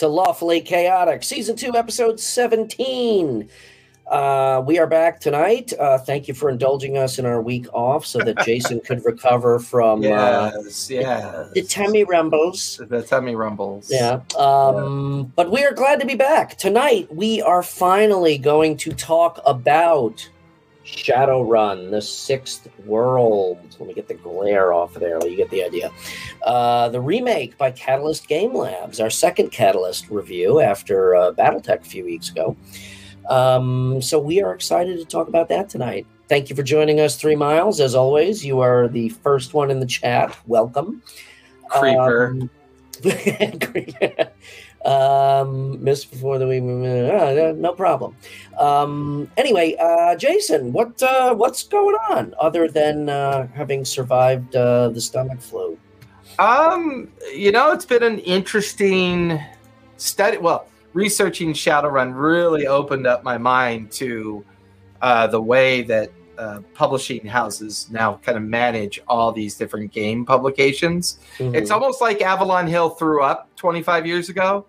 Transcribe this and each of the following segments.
To Lawfully Chaotic, Season 2, Episode 17. Uh, we are back tonight. Uh, thank you for indulging us in our week off so that Jason could recover from uh, Yes, yes. the tummy rumbles. The tummy rumbles. Yeah. Um, But we are glad to be back. Tonight, we are finally going to talk about Shadowrun, the sixth world. Let me get the glare off of there. You get the idea. Uh, the remake by Catalyst Game Labs, our second Catalyst review after uh, Battletech a few weeks ago. Um, so we are excited to talk about that tonight. Thank you for joining us, Three Miles. As always, you are the first one in the chat. Welcome. Creeper. Um, um, missed before the week. Uh, no problem. Um, anyway, uh, Jason, what uh, what's going on other than uh, having survived uh, the stomach flu? Um, you know, it's been an interesting study. Well, researching Shadowrun really opened up my mind to uh, the way that uh, publishing houses now kind of manage all these different game publications. It's almost like Avalon Hill threw up 25 years ago.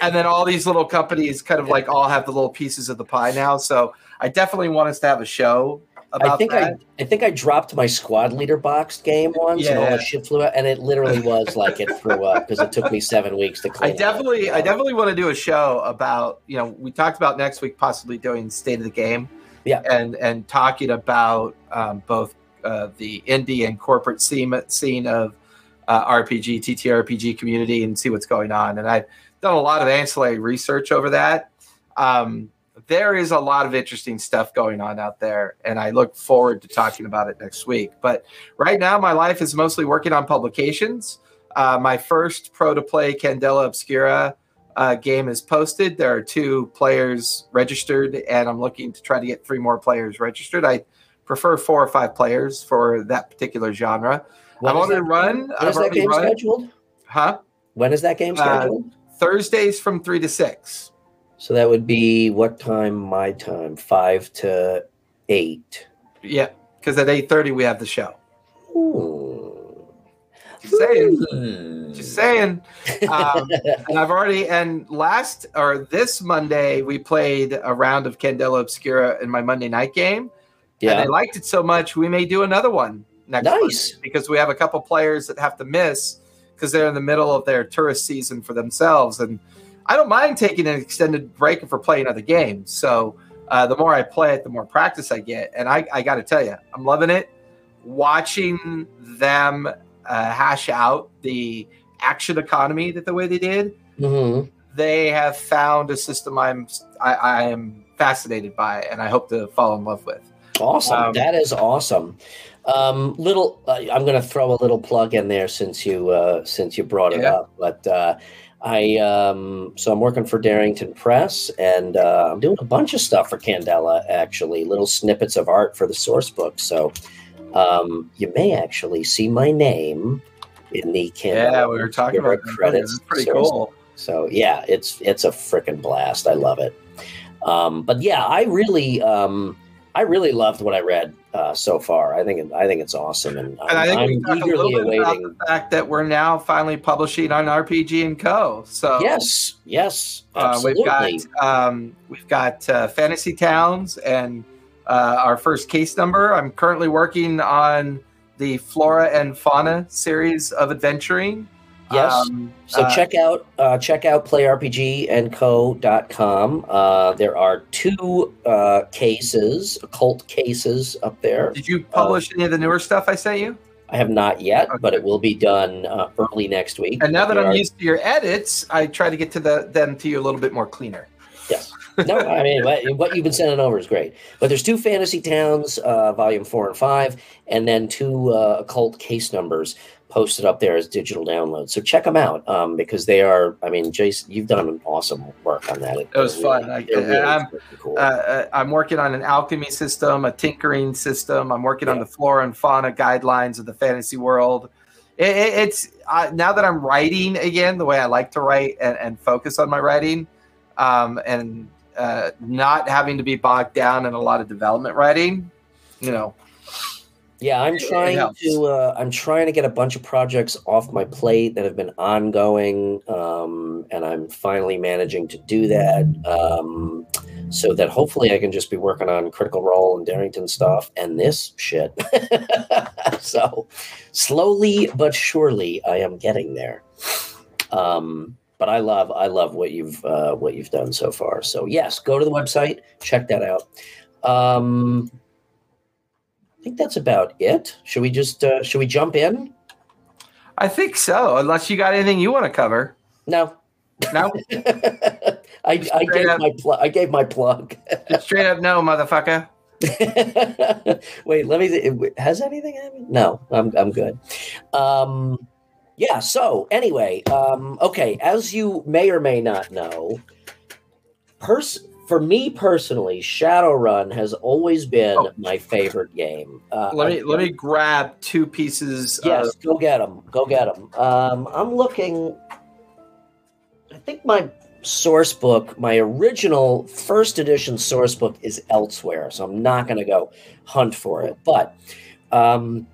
And then all these little companies kind of like all have the little pieces of the pie now. So I definitely want us to have a show about I think that. I, I think I dropped my squad leader boxed game once, and all the shit flew out, and it literally was like it threw up because it took me seven weeks to I clean. it. definitely, I definitely want to do a show about. You know, we talked about next week possibly doing state of the game. Yeah. And and talking about um, both uh, the indie and corporate scene scene of uh, RPG, TTRPG community, and see what's going on. And I've done a lot of ancillary research over that. Um, there is a lot of interesting stuff going on out there, and I look forward to talking about it next week. But right now, my life is mostly working on publications. Uh, my first pro to play Candela Obscura uh, game is posted. There are two players registered, and I'm looking to try to get three more players registered. I prefer four or five players for that particular genre. When I've already that- run. When is that game run. scheduled? Huh? When is that game Uh, scheduled? Thursdays from three to six. so that would be what time? My time, five to eight. Yeah, because at eight thirty we have the show. Hmm. Just saying. Just saying. Um, and I've already and last or this Monday we played a round of Candela Obscura in my Monday night game. And yeah. I liked it so much we may do another one next Nice. Because we have a couple players that have to miss because they're in the middle of their tourist season for themselves. And I don't mind taking an extended break for playing other games. So uh, the more I play it, the more practice I get. And I, I got to tell you, I'm loving it. Watching them uh, hash out the action economy that the way they did, Mhm. they have found a system I'm I, I am fascinated by, and I hope to fall in love with. Awesome. Um, that is awesome. Um, little, uh, I'm going to throw a little plug in there since you uh, since you brought it Yeah. up. But uh, I um, so I'm working for Darrington Press, and uh, I'm doing a bunch of stuff for Candela. Actually, little snippets of art for the source book. So um, you may actually see my name in the Candela. Yeah, we were talking about credits. Pretty cool. so yeah, it's it's a freaking blast. I love it. Um, but yeah, I really um, I really loved what I read uh, so far. I think it, I think it's awesome, and, And I think I'm, we I'm talked a eagerly little bit about awaiting. the fact that we're now finally publishing on RPG and Co. So Yes, yes, uh, we've got um, we've got uh, Fantasy Towns and uh, our first case number. I'm currently working on the Flora and Fauna series of adventuring. yes. Um, so uh, check out uh, check out playrpgandco.com. Uh, there are two uh, cases, occult cases up there. Did you publish any of the newer stuff I sent you? I have not yet, but it will be done uh, early next week. And now that I'm are- used to your edits, I try to get to the them to you a little bit more cleaner. No, I mean what, what you've been sending over is great. But there's two Fantasy Towns, uh, Volume Four and Five, and then two uh, occult case numbers posted up there as digital downloads. So check them out um, because they are. I mean, Jason, you've done an awesome work on that. It was they're fun. I, really I'm, cool. Uh, uh, I'm working on an alchemy system, a tinkering system. I'm working on the flora and fauna guidelines of the fantasy world. It, it, it's uh, now that I'm writing again the way I like to write and, and focus on my writing, um, and uh, not having to be bogged down in a lot of development writing. You know, Yeah, I'm trying to. Uh, I'm trying to get a bunch of projects off my plate that have been ongoing, um, and I'm finally managing to do that. Um, so that hopefully I can just be working on Critical Role and Darrington stuff and this shit. so slowly but surely, I am getting there. Um, but I love, I love what you've uh, what you've done so far. So yes, go to the website, check that out. Um, I think that's about it. Should we just uh, should we jump in? I think so, unless you got anything you want to cover. No. No, I, I gave up. my pl- I gave my plug. Straight up no, motherfucker. Wait, let me. Has anything happened? No, I'm I'm good. Um, yeah. So anyway, um, okay. As you may or may not know, pers- for me personally, Shadowrun has always been Oh. my favorite game. Uh, Let me let me grab two pieces. Yes, Of, go get them. Go get them. Um, I'm looking. I think my source book, my original first edition source book, is elsewhere, so I'm not going to go hunt for it. But um,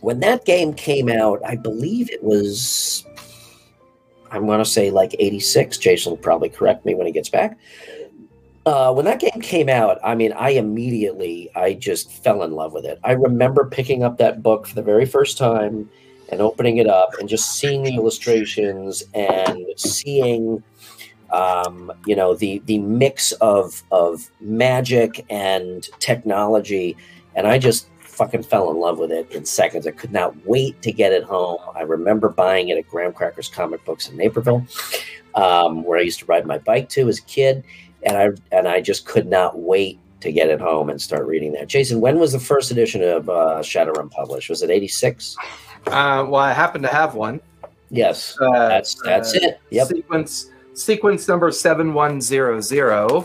when that game came out, I believe it was. I'm going to say like 86. Jason will probably correct me when he gets back. Uh, when that game came out, I mean, I immediately, I just fell in love with it. I remember picking up that book for the very first time and opening it up and just seeing the illustrations and seeing, um, you know, the the mix of of magic and technology, and I just fucking fell in love with it in seconds. I could not wait to get it home. I remember buying it at Graham Crackers Comic Books in Naperville, um, where I used to ride my bike to as a kid and I and I just could not wait to get it home and start reading that. Jason, when was the first edition of uh, Shadowrun published? Was it eighty six? uh, well, I happen to have one. Yes, Uh, that's that's uh, it. Yep. Sequence sequence number seven one zero zero.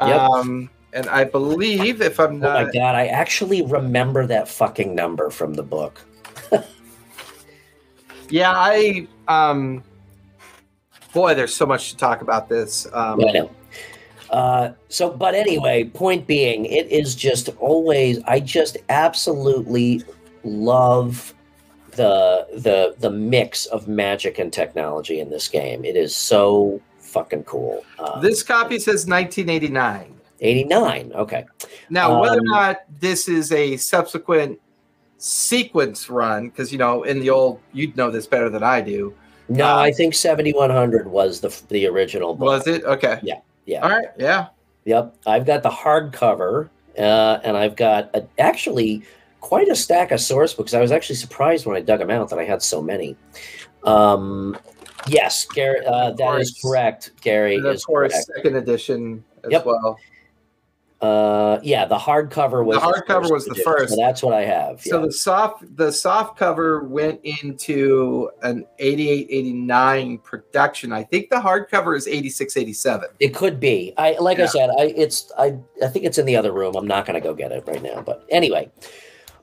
Yep. Um, and I believe if I'm not. Oh my god, I actually remember that fucking number from the book. Yeah, I um boy, there's so much to talk about this. Um I know. Uh, so, but anyway, point being, it is just always. I just absolutely love the the the mix of magic and technology in this game. It is so fucking cool. Uh, this copy says 1989. 89. Okay. Now, whether or Um, not this is a subsequent sequence run, because you know, in the old, you'd know this better than I do. No, Uh, I think 7100 was the the original book. Was it okay? Yeah, yeah. All right. Yeah. Yep, I've got the hardcover, uh, and I've got a, actually quite a stack of source books. I was actually surprised when I dug them out that I had so many. Um, yes, Gary, uh, that is course. correct. Gary And of is course, correct. second edition as Yep. well. Uh, yeah, the hardcover was The hardcover was the first. So that's what I have. So yeah. the soft the soft cover went into an 88 89 production. I think the hardcover is 86 87. It could be. I like I said, I it's I I think it's in the other room. I'm not going to go get it right now, but anyway.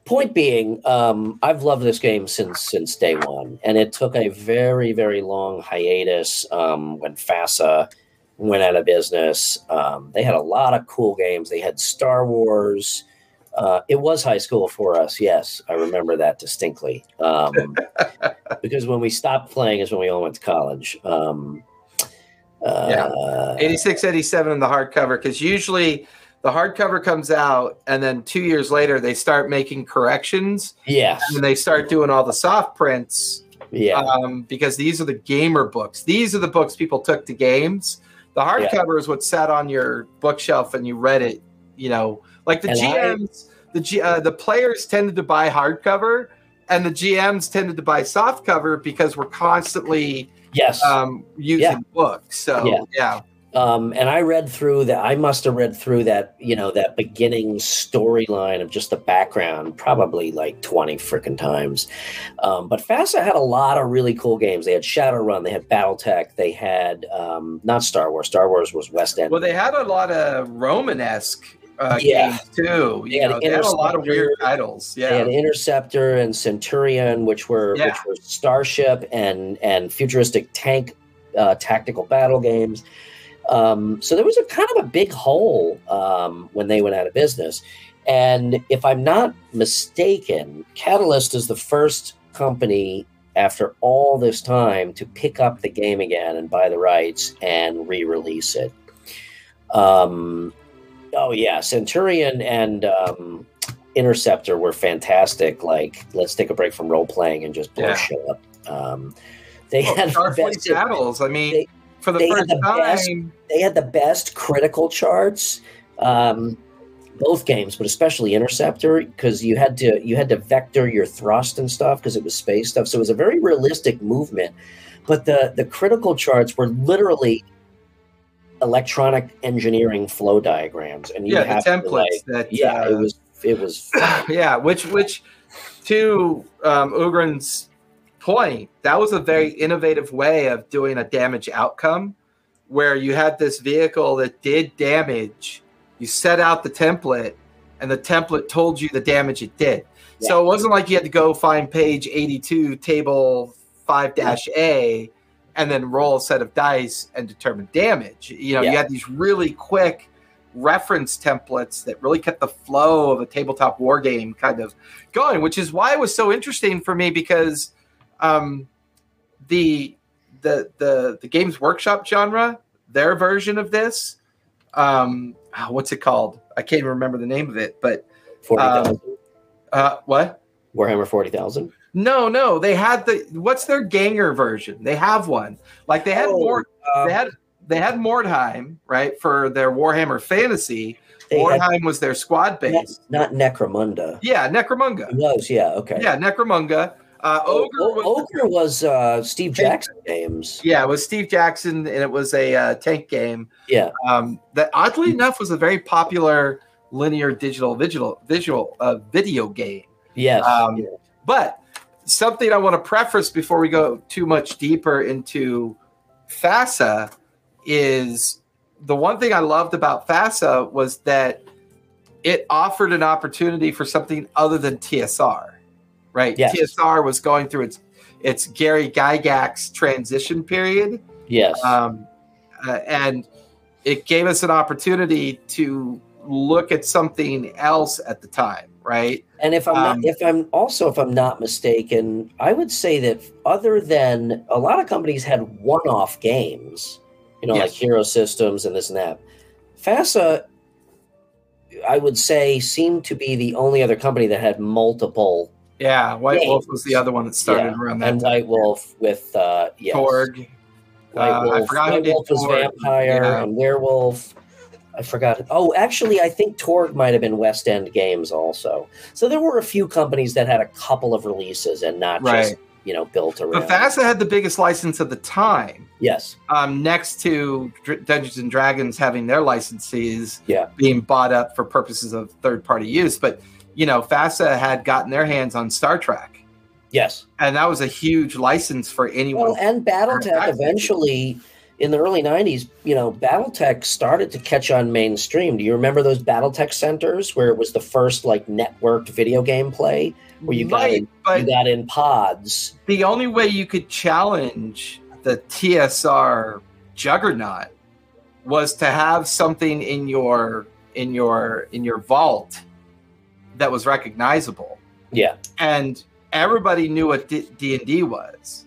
Point being, um, I've loved this game since since day one, and it took a very very long hiatus um, when FASA went out of business. Um, they had a lot of cool games. They had Star Wars. Uh, it was high school for us. Yes, I remember that distinctly. Um, because when we stopped playing is when we all went to college. Um, uh, 86 87 in the hardcover because usually the hardcover comes out and then two years later they start making corrections Yes. and they start doing all the soft prints Yeah. um, because these are the gamer books. These are the books people took to games. The hardcover is what sat on your bookshelf and you read it. You know, like the And I- GMs, the G, uh, the players tended to buy hardcover, and the GMs tended to buy softcover because we're constantly yes. um, using Yeah. books. So Yeah. yeah. Um, and I read through that. I must have read through that, you know, that beginning storyline of just the background probably like 20 freaking times. Um, but FASA had a lot of really cool games. They had Shadowrun, they had Battletech, they had um, not Star Wars. Star Wars was West End. Well, they had a lot of Romanesque uh, Yeah. games too. They You had know, they had a lot of weird titles. They had Interceptor and Centurion, which were Yeah. which were starship and and futuristic tank uh, tactical battle games. Um, so there was a kind of a big hole um, when they went out of business. And if I'm not mistaken, Catalyst is the first company after all this time to pick up the game again and buy the rights and re-release it. Um, oh yeah, Centurion and um, Interceptor were fantastic. Like, let's take a break from role playing and just blow Yeah. shit up. Um, they Well, had Starfleet best, battles. I mean, they- for the they had first the best- they had the best critical charts. Um, both games, but especially Interceptor, because you had to you had to vector your thrust and stuff because it was space stuff. So it was a very realistic movement. But the the critical charts were literally electronic engineering flow diagrams, and you yeah, the templates like, that yeah, uh, it was it was yeah, which which to um, Ugrin's point, that was a very innovative way of doing a damage outcome, where you had this vehicle that did damage. You set out the template, and the template told you the damage it did. So it wasn't like you had to go find page eighty-two, table five dash A, and then roll a set of dice and determine damage. You know, Yeah. you had these really quick reference templates that really kept the flow of a tabletop war game kind of going, which is why it was so interesting for me because um, the the the the games workshop genre, their version of this, um, ah, what's it called? I can't even remember the name of it, but forty thousand uh, what? Warhammer forty thousand. No, no, they had the what's their Ganger version? They have one. Like they had Oh, more. um, They had they had Mordheim right for their Warhammer Fantasy. They had- Mordheim was their squad base. not, not Necromunda. Yeah, Necromunda. It was yeah okay. Yeah, Necromunda. Uh, Ogre. Was, Ogre was uh, Steve Jackson games. yeah, it was Steve Jackson, and it was a uh, tank game. Yeah. Um, that oddly enough was a very popular linear digital visual visual uh, video game. Yes. Um, yeah. But something I want to preface before we go too much deeper into FASA is the one thing I loved about FASA was that it offered an opportunity for something other than TSR, right? Yes. TSR was going through its its Gary Gygax transition period, Yes. um, uh, and it gave us an opportunity to look at something else at the time, right? and if I'm um, not, if I'm also if I'm not mistaken, I would say that other than a lot of companies had one-off games, you know, like Hero Systems and this and that. FASA, I would say, seemed to be the only other company that had multiple Yeah, White Wolf was the other one that started Yeah, around that and time. White Wolf with uh, yes. Torg. White Uh, I Wolf. forgot White Wolf was Torg. vampire Yeah. and werewolf. I forgot. Oh, actually, I think Torg might have been West End Games also. So there were a few companies that had a couple of releases and not just you know built around. But FASA had the biggest license of the time, yes, um, next to Dr- Dungeons and Dragons having their licenses Yeah. being bought up for purposes of third party use. But, you know, FASA had gotten their hands on Star Trek. yes. And that was a huge license for anyone. Well, and BattleTech Exactly. eventually in the early '90s, you know, BattleTech started to catch on mainstream. Do you remember those BattleTech centers where it was the first like networked video game play? where you got right, in- you got in pods. the only way you could challenge the TSR juggernaut was to have something in your in your in your vault that was recognizable Yeah, and everybody knew what D and D was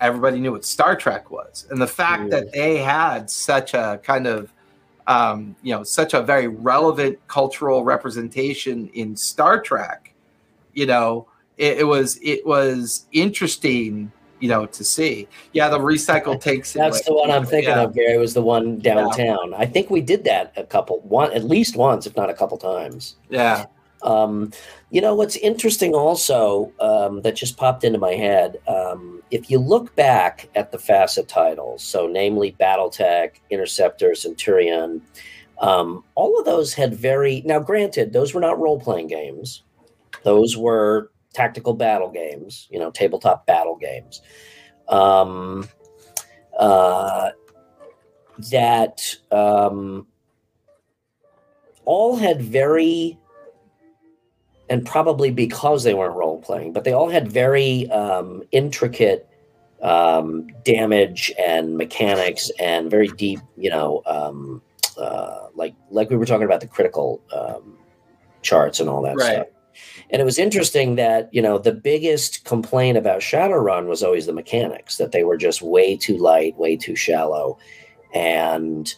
everybody knew what Star Trek was and the fact that they had such a kind of um, you know such a very relevant cultural representation in Star Trek you know it, it was it was interesting you know to see yeah the recycled takes that's the one I'm thinking yeah. of. Gary was the one downtown. I think we did that a couple one at least once, if not a couple times. yeah Um, you know what's interesting also um, that just popped into my head. Um, if you look back at the FASA titles, so namely BattleTech, Interceptor, Centurion, um, all of those had very now. Granted, those were not role playing games; those were tactical battle games. You know, tabletop battle games. Um, uh, that um, all had very and probably because they weren't role playing, but they all had very um, intricate um, damage and mechanics and very deep, you know, um, uh, like like we were talking about the critical um, charts and all that Right. stuff. And it was interesting that you know the biggest complaint about Shadowrun was always the mechanics that they were just way too light, way too shallow, and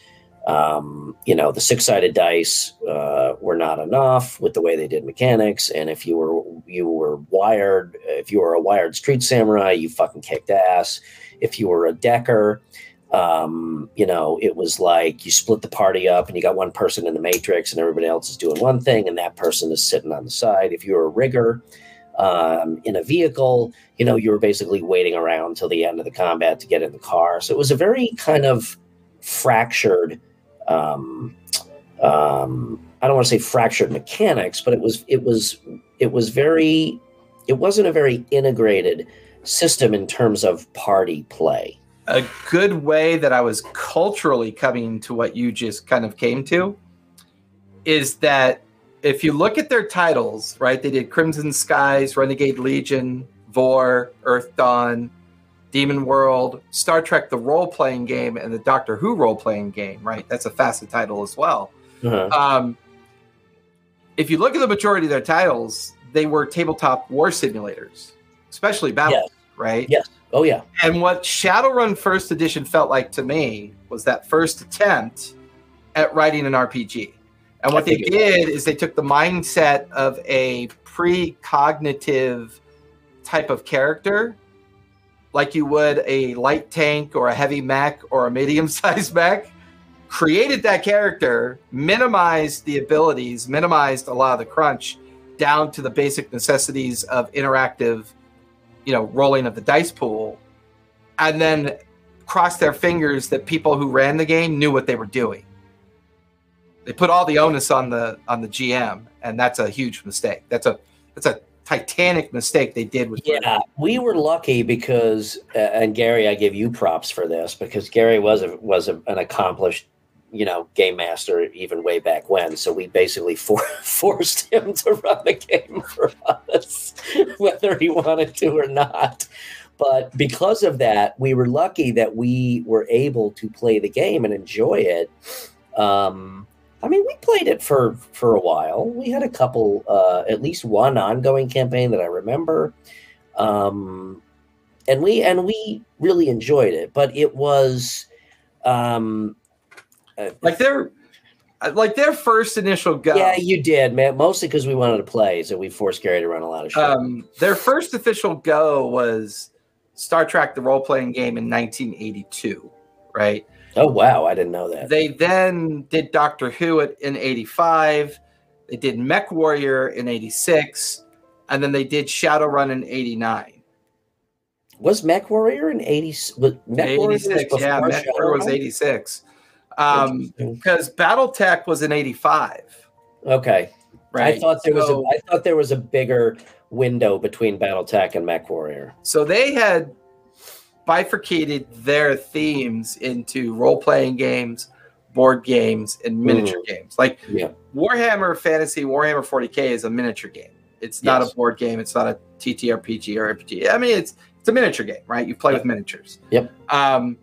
um, you know the six-sided dice uh, were not enough with the way they did mechanics. And if you were you were wired, if you were a wired street samurai, you fucking kicked ass. If you were a decker, um, you know, it was like you split the party up and you got one person in the matrix and everybody else is doing one thing and that person is sitting on the side. If you're a rigger um, in a vehicle, you know, you were basically waiting around till the end of the combat to get in the car. So it was a very kind of fractured, um, um, I don't want to say fractured mechanics, but it was, it was, it was very, it wasn't a very integrated system in terms of party play. a good way that I was culturally coming to what you just kind of came to is that if you look at their titles, right, they did Crimson Skies, Renegade Legion, Vor, Earth Dawn, Demon World, Star Trek the role playing game, and the Doctor Who role playing game, right? That's a FASA title as well. Uh-huh. Um, if you look at the majority of their titles, they were tabletop war simulators, especially Battle, Yes. right? Yes. Oh yeah. And what Shadowrun First Edition felt like to me was that first attempt at writing an RPG. And what they did is they took the mindset of a precognitive type of character, like you would a light tank or a heavy mech or a medium sized mech, created that character, minimized the abilities, minimized a lot of the crunch down to the basic necessities of interactive you know rolling of the dice pool and then crossed their fingers that people who ran the game knew what they were doing. They put all the onus on the on the gm and that's a huge mistake. That's a that's a titanic mistake they did with Yeah, we were lucky because, uh, and Gary, I give you props for this because Gary was a, was a, an accomplished, you know, game master even way back when. So we basically for, forced him to run the game for us, whether he wanted to or not. But because of that, we were lucky that we were able to play the game and enjoy it. Um, I mean, we played it for for a while. We had a couple, uh, at least one ongoing campaign that I remember, um, and we and we really enjoyed it. But it was, um, uh, like their like their first initial go yeah, you did, man. Mostly because we wanted to play, so we forced Gary to run a lot of shows. um, their first official go was star trek the role-playing game in 1982 right oh wow, I didn't know that. They then did Doctor Who at, in 85. They did Mech Warrior in 86. And then they did Shadowrun in 89. was Mech Warrior in eighty? Was Mech Warrior was 86, yeah, Mech Warrior was Shadowrun? 86. Um, because Battletech was in 85. okay, Right. I thought there was So- a I thought there was a bigger window between BattleTech and Mech Warrior. So they had bifurcated their themes into role playing games, board games, and miniature games. Like Yeah. Warhammer Fantasy, Warhammer 40K is a miniature game. It's not Yes. a board game. It's not a TTRPG or RPG. I mean, it's it's a miniature game, right? You play with miniatures. Yep. Um,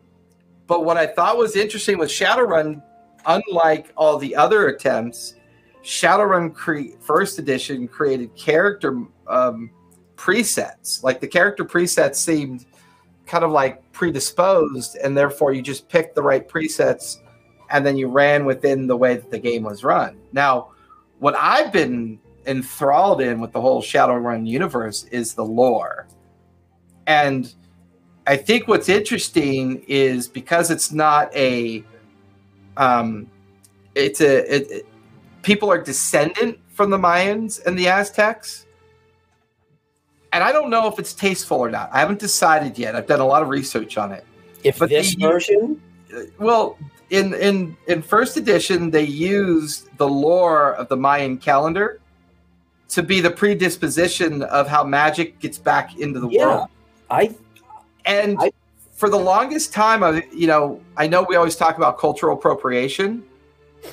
but what I thought was interesting with Shadowrun, unlike all the other attempts, Shadowrun cre- First Edition created character um, presets. Like the character presets seemed kind of like predisposed, and therefore you just picked the right presets, and then you ran within the way that the game was run. Now, what I've been enthralled in with the whole Shadowrun universe is the lore, and I think what's interesting is because it's not a, um, it's a it, it- people are descendant from the Mayans and the Aztecs. And I don't know if it's tasteful or not. I haven't decided yet. I've done a lot of research on it. If But this the- version, uh, Well, in in in first edition, they used the lore of the Mayan calendar to be the predisposition of how magic gets back into the Yeah. world. I And I- for the longest time, I, you know, I know we always talk about cultural appropriation,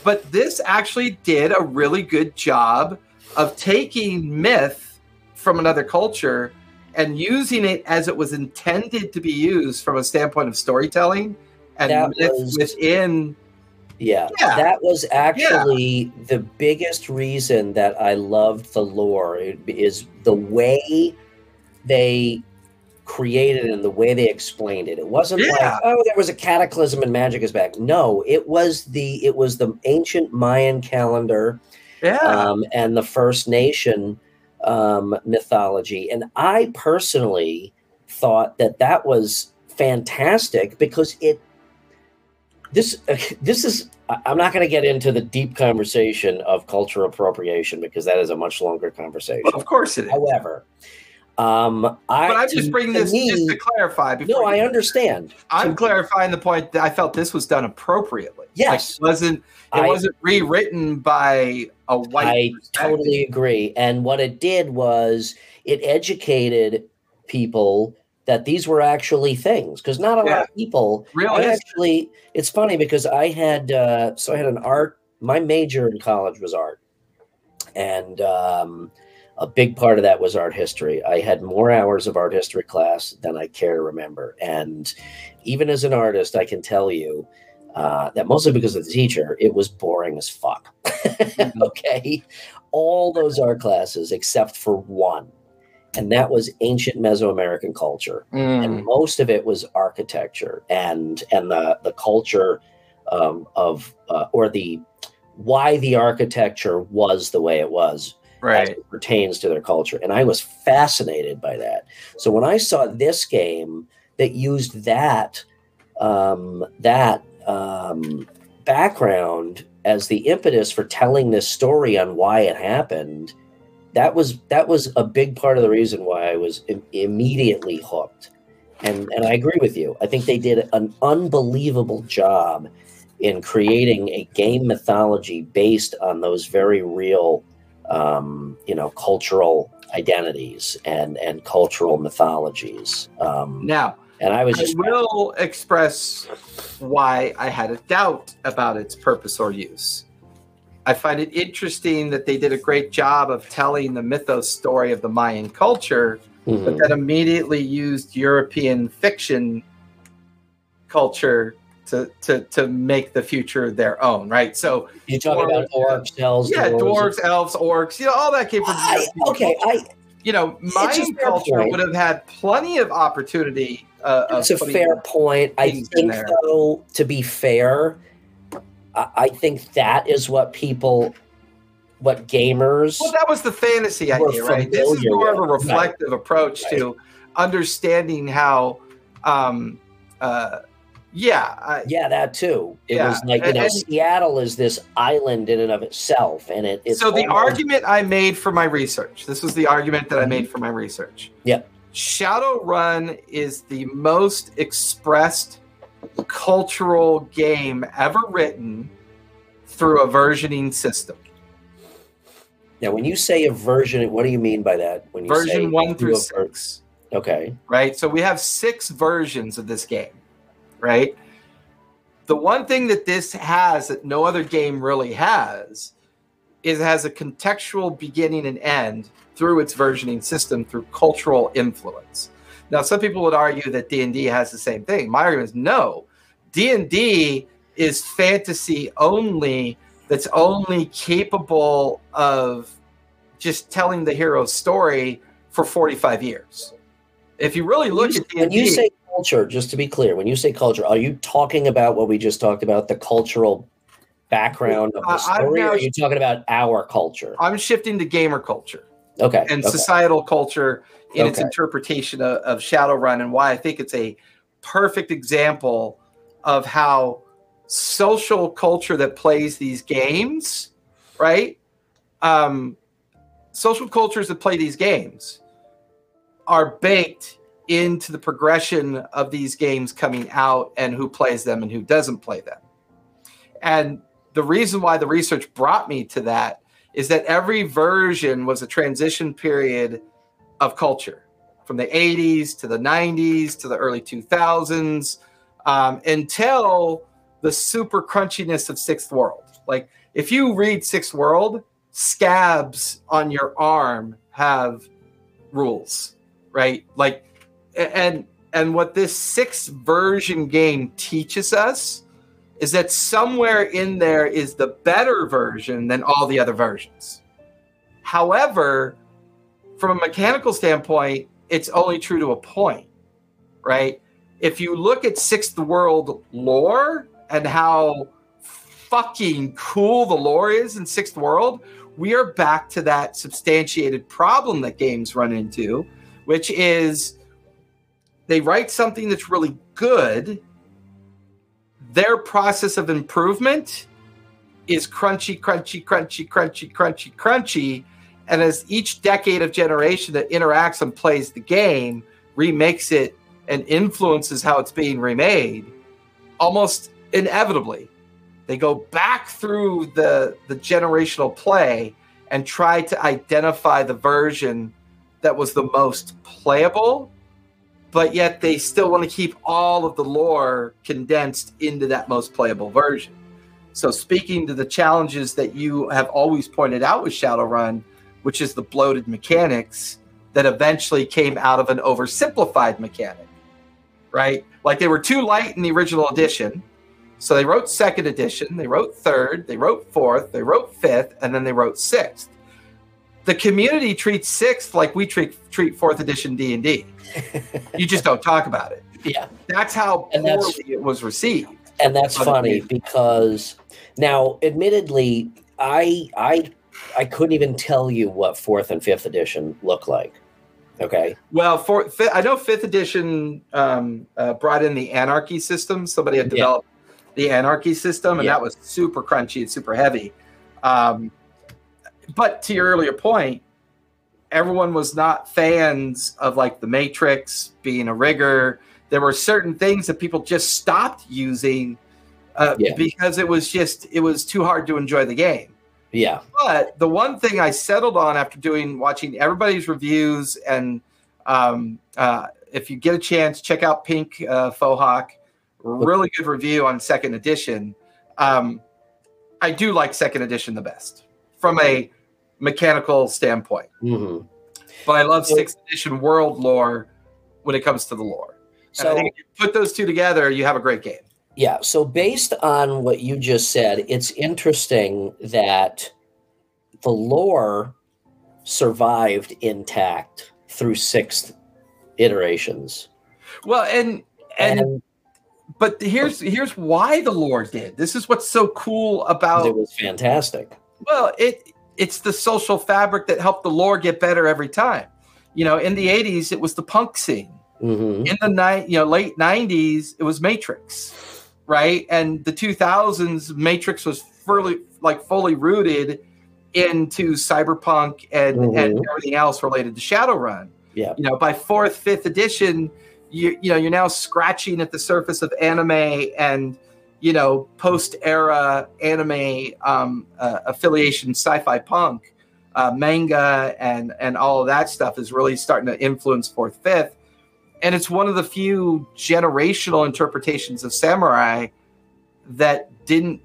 but this actually did a really good job of taking myth from another culture and using it as it was intended to be used from a standpoint of storytelling and That myth was- within Yeah, Yeah. that was actually the biggest reason that I loved the lore It is the way they created and the way they explained it. It wasn't Yeah. like, oh, there was a cataclysm and magic is back. No, it was the it was the ancient Mayan calendar yeah um, and the First Nation um, mythology. And I personally thought that that was fantastic because it. This this is. I'm not going to get into the deep conversation of cultural appropriation because that is a much longer conversation. of course it is However, um, I but i'm just bringing this me- just to clarify before no, I understand. i'm To- clarifying the point that i felt this was done appropriately Like, Yes. it wasn't it I- wasn't rewritten by a white I totally agree. And what it did was it educated people that these were actually things because not a lot of people real I actually it's funny because I had uh so I had an art my major in college was art and um a big part of that was art history. I had more hours of art history class than I care to remember. And even as an artist, I can tell you uh, that mostly because of the teacher, it was boring as fuck. okay. All those art classes except for one. And that was ancient Mesoamerican culture Mm. and most of it was architecture and and the the culture um, of uh, or the why the architecture was the way it was as right it pertains to their culture and i was fascinated by that so when i saw this game that used that um, that um, background as the impetus for telling this story on why it happened that was that was a big part of the reason why i was im- immediately hooked. And and i agree with you. I think they did an unbelievable job in creating a game mythology based on those very real um, you know cultural identities and and cultural mythologies. Um, now and i was I will express why I had a doubt about its purpose or use. I find it interesting that they did a great job of telling the mythos story of the Mayan culture, Mhm. but then immediately used European fiction culture to, to, to make the future their own, right? So, you talking about orcs elves yeah, dwarves, dwarves, elves, orcs, you know, all that came from I, okay culture. i you know, Mayan culture would have had plenty of opportunity. Uh, of It's a fair point. I think, though, to be fair, I, think that is what people, what gamers. Well, that was the fantasy idea, right? This is more of a reflective approach to understanding how, um, uh, yeah, I, yeah, that too. It Yeah, was like you and- know, and- Seattle is this island in and of itself, and it. So the almost- argument I made for my research. This was the argument that I mm-hmm. made for my research. Yeah. Shadowrun is the most expressed cultural game ever written through a versioning system. Now, when you say a version, what do you mean by that? When you say Version one through a ver- six. Okay. right? So we have six versions of this game, right? The one thing that this has that no other game really has is it has a contextual beginning and end through its versioning system through cultural influence. Now, some people would argue that D&D has the same thing. My argument is no. D&D is fantasy only that's only capable of just telling the hero's story for 45 years. If you really look You- at when you say culture, just to be clear, when you say culture, are you talking about what we just talked about, the cultural background of the story, or now- are you talking about our culture? I'm shifting to gamer culture Okay. and okay. societal culture in its interpretation of, of Shadowrun and why I think it's a perfect example of how social culture that plays these games, right? Um, social cultures that play these games are baked into the progression of these games coming out and who plays them and who doesn't play them. And the reason why the research brought me to that is that every version was a transition period of culture from the 80s to the 90s to the early 2000s um, until the super crunchiness of Sixth World. Like, if you read Sixth World, scabs on your arm have rules. Right? Like, and and what this sixth version game teaches us is that somewhere in there is the better version than all the other versions. However, from a mechanical standpoint, it's only true to a point, right? If you look at Sixth World lore and how fucking cool the lore is in Sixth World, we are back to that substantiated problem that games run into, which is they write something that's really good. Their process of improvement is crunchy, crunchy, crunchy, crunchy, crunchy, crunchy. And as each decade of generation that interacts and plays the game remakes it and influences how it's being remade, almost inevitably, they go back through the, the generational play and try to identify the version that was the most playable, but yet they still want to keep all of the lore condensed into that most playable version. So, speaking to the challenges that you have always pointed out with Shadowrun, which is the bloated mechanics that eventually came out of an oversimplified mechanic, right? Like they were too light in the original edition so they wrote second edition, they wrote third, they wrote fourth, they wrote fifth, and then they wrote sixth. The community treats sixth like we treat treat fourth edition D and D. You just don't talk about it. Yeah, that's how and poorly it was received. And that's funny because now, admittedly, I I I couldn't even tell you what fourth and fifth edition look like. Okay. Well, for I know fifth edition um, uh, brought in the anarchy system. Somebody had developed the anarchy system, and yeah. that was super crunchy and super heavy. Um, but to your earlier point, everyone was not fans of like the Matrix being a rigor. There were certain things that people just stopped using uh, yeah. because it was just it was too hard to enjoy the game. Yeah. But the one thing I settled on after doing watching everybody's reviews and um, uh, if you get a chance, check out Pink uh, Fohawk really good review on second edition. Um, I do like second edition the best from a mechanical standpoint. Mm-hmm. But I love sixth edition world lore when it comes to the lore. And so, I think if you put those two together, you have a great game. Yeah. So based on what you just said, it's interesting that the lore survived intact through sixth iterations. Well, and and, and but here's here's why the lore did. This is what's so cool about it was fantastic. Well, it it's the social fabric that helped the lore get better every time. You know, in the 80s it was the punk scene. Mm-hmm. In the night, you know, late 90s it was Matrix, right? And the 2000s Matrix was fully like fully rooted into cyberpunk and mm-hmm. and everything else related to Shadowrun. Yeah. You know, by fourth, fifth edition, you you know you're now scratching at the surface of anime and you know post era anime um, uh, affiliation sci-fi punk uh, manga and and all of that stuff is really starting to influence fourth fifth and it's one of the few generational interpretations of samurai that didn't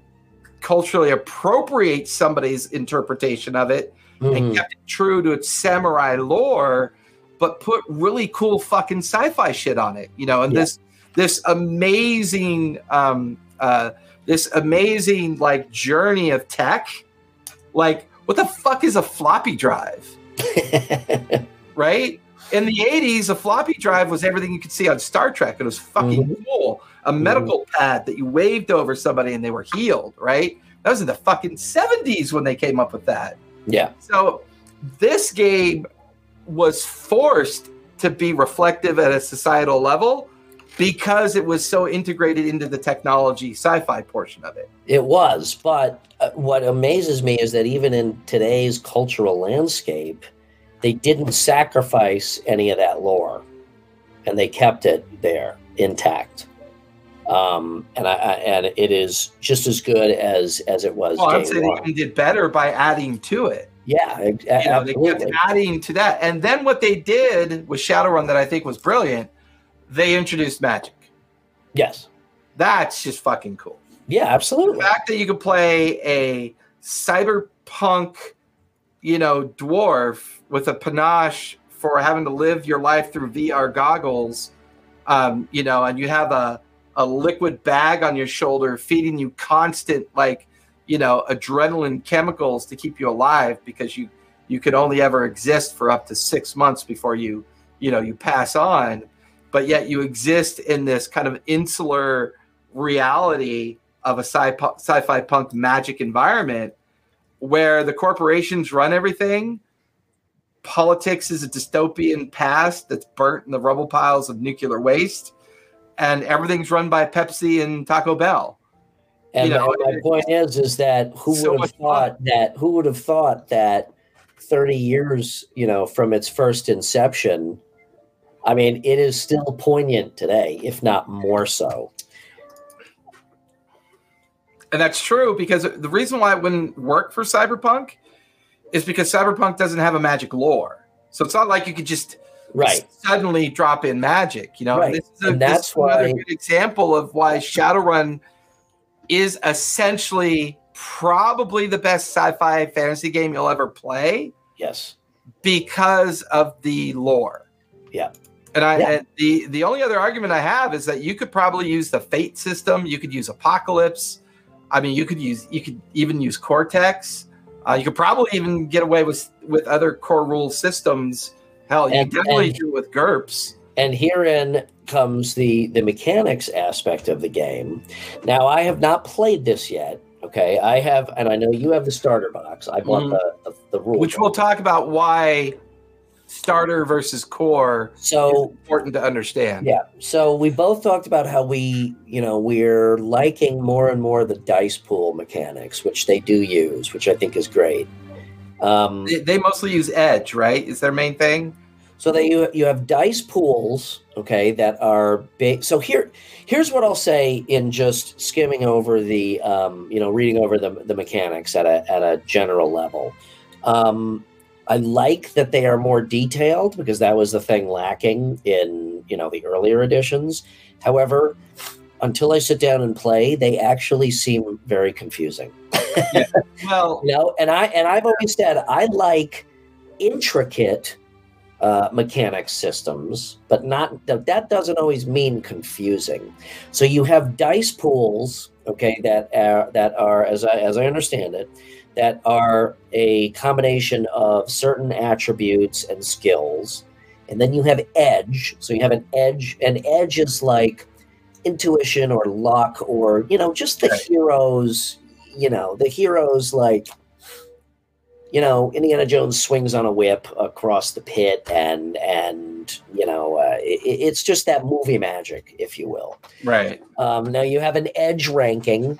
culturally appropriate somebody's interpretation of it mm-hmm. and kept it true to its samurai lore but put really cool fucking sci-fi shit on it, you know, and yeah. this this amazing um uh this amazing like journey of tech. Like, what the fuck is a floppy drive? right? In the 80s, a floppy drive was everything you could see on Star Trek. It was fucking mm-hmm. cool. A mm-hmm. medical mm-hmm. pad that you waved over somebody and they were healed, right? That was in the fucking 70s when they came up with that. Yeah. So this game was forced to be reflective at a societal level because it was so integrated into the technology sci-fi portion of it. It was, but uh, what amazes me is that even in today's cultural landscape, they didn't sacrifice any of that lore, and they kept it there intact. Um, and I, I, and it is just as good as as it was. Well, I'd say one. they even did better by adding to it. Yeah, you know, they kept adding to that, and then what they did with Shadowrun that I think was brilliant, they introduced magic. Yes, that's just fucking cool. Yeah, absolutely. The fact that you could play a cyberpunk, you know, dwarf with a panache for having to live your life through VR goggles, um, you know, and you have a a liquid bag on your shoulder feeding you constant like you know adrenaline chemicals to keep you alive because you you could only ever exist for up to six months before you you know you pass on but yet you exist in this kind of insular reality of a sci- sci-fi punk magic environment where the corporations run everything politics is a dystopian past that's burnt in the rubble piles of nuclear waste and everything's run by Pepsi and Taco Bell. And, you know, my point is, is that who so would have thought fun. that who would have thought that 30 years, you know, from its first inception, I mean, it is still poignant today, if not more so. And that's true because the reason why it wouldn't work for Cyberpunk is because Cyberpunk doesn't have a magic lore. So it's not like you could just right suddenly drop in magic you know right. this is, a, and that's this why, another good example of why shadowrun is essentially probably the best sci-fi fantasy game you'll ever play yes because of the lore yeah and I yeah. and the the only other argument I have is that you could probably use the Fate system. You could use Apocalypse. I mean, you could use you could even use Cortex. Uh, you could probably even get away with with other core rule systems Hell, you and, definitely and, do with GURPS. And herein comes the the mechanics aspect of the game. Now, I have not played this yet. Okay, I have, and I know you have the starter box. I bought mm. the, the the rule, which we'll talk about why starter versus core so important to understand yeah so we both talked about how we you know we're liking more and more the dice pool mechanics which they do use which i think is great um, they, they, mostly use Edge, right? Is their main thing? So that you you have dice pools, okay, that are big. So here here's what I'll say in just skimming over the um, you know reading over the the mechanics at a at a general level. Um, I like that they are more detailed because that was the thing lacking in you know the earlier editions. However, until I sit down and play, they actually seem very confusing yeah. Well, you know, and I and I've always said I like intricate uh, mechanics systems, but not that that doesn't always mean confusing. So you have dice pools, okay, that are that are as I as I understand it, that are a combination of certain attributes and skills, and then you have edge. So you have an edge, and edge is like intuition or luck or you know just the right. heroes you know, the heroes like you know, Indiana Jones swings on a whip across the pit, and and you know, uh, it, it's just that movie magic, if you will. Right. Um, now you have an edge ranking,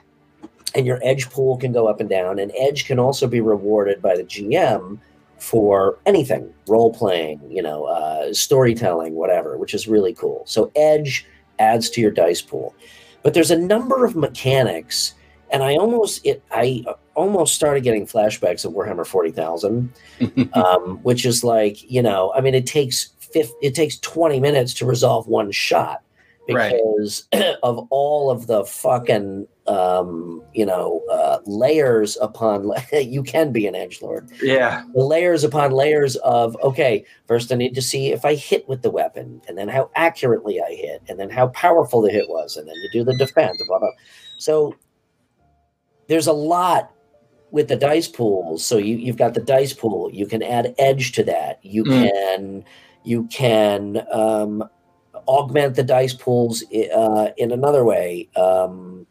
and your edge pool can go up and down, and edge can also be rewarded by the GM for anything, role playing, you know, uh, storytelling, whatever, which is really cool. So edge adds to your dice pool, but there's a number of mechanics and I almost it I almost started getting flashbacks of Warhammer Forty Thousand, um, which is like you know I mean it takes fifth, it takes twenty minutes to resolve one shot because right. of all of the fucking um, you know uh, layers upon you can be an edge lord yeah layers upon layers of okay first i need to see if i hit with the weapon and then how accurately i hit and then how powerful the hit was and then you do the defense blah, blah. so there's a lot with the dice pools. So you, you've got the dice pool. You can add edge to that. You mm. can you can um, augment the dice pools uh, in another way um,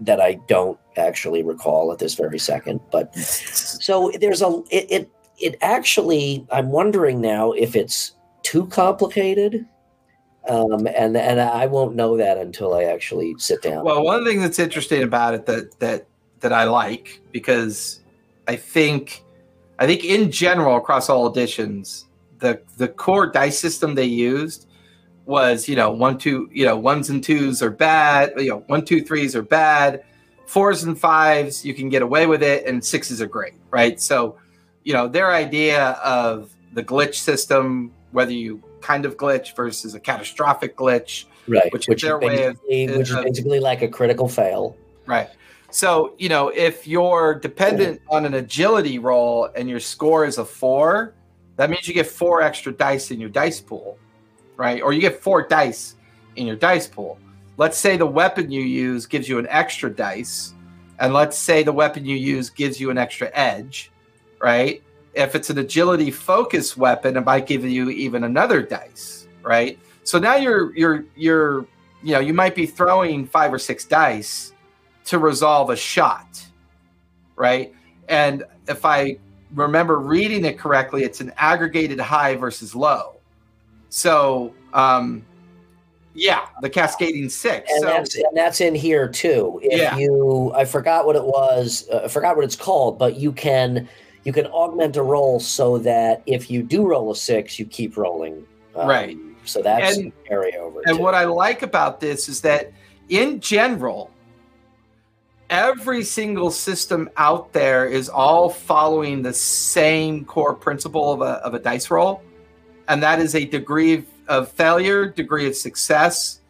that I don't actually recall at this very second. But so there's a it, it it actually I'm wondering now if it's too complicated um, and and I won't know that until I actually sit down. Well, one thing that's interesting about it that that that I like because I think I think in general across all editions the the core dice system they used was you know one two you know ones and twos are bad you know one two threes are bad fours and fives you can get away with it and sixes are great right so you know their idea of the glitch system whether you kind of glitch versus a catastrophic glitch, right? Which, which is their way of, which is basically like a critical fail, right? So you know, if you're dependent on an agility roll and your score is a four, that means you get four extra dice in your dice pool, right? Or you get four dice in your dice pool. Let's say the weapon you use gives you an extra dice, and let's say the weapon you use gives you an extra edge, right? If it's an agility focus weapon, it might give you even another dice, right? So now you're you're you're you know you might be throwing five or six dice to resolve a shot, right? And if I remember reading it correctly, it's an aggregated high versus low. So, um, yeah, the cascading six. And, so, that's, and that's in here too. If Yeah. you, I forgot what it was, uh, I forgot what it's called, but you can you can augment a roll so that if you do roll a six, you keep rolling. Um, Right. So that's And- carry over. and too. what I like about this is that in general, every single system out there is all following the same core principle of a, of a dice roll, and that is a degree of, failure, degree of success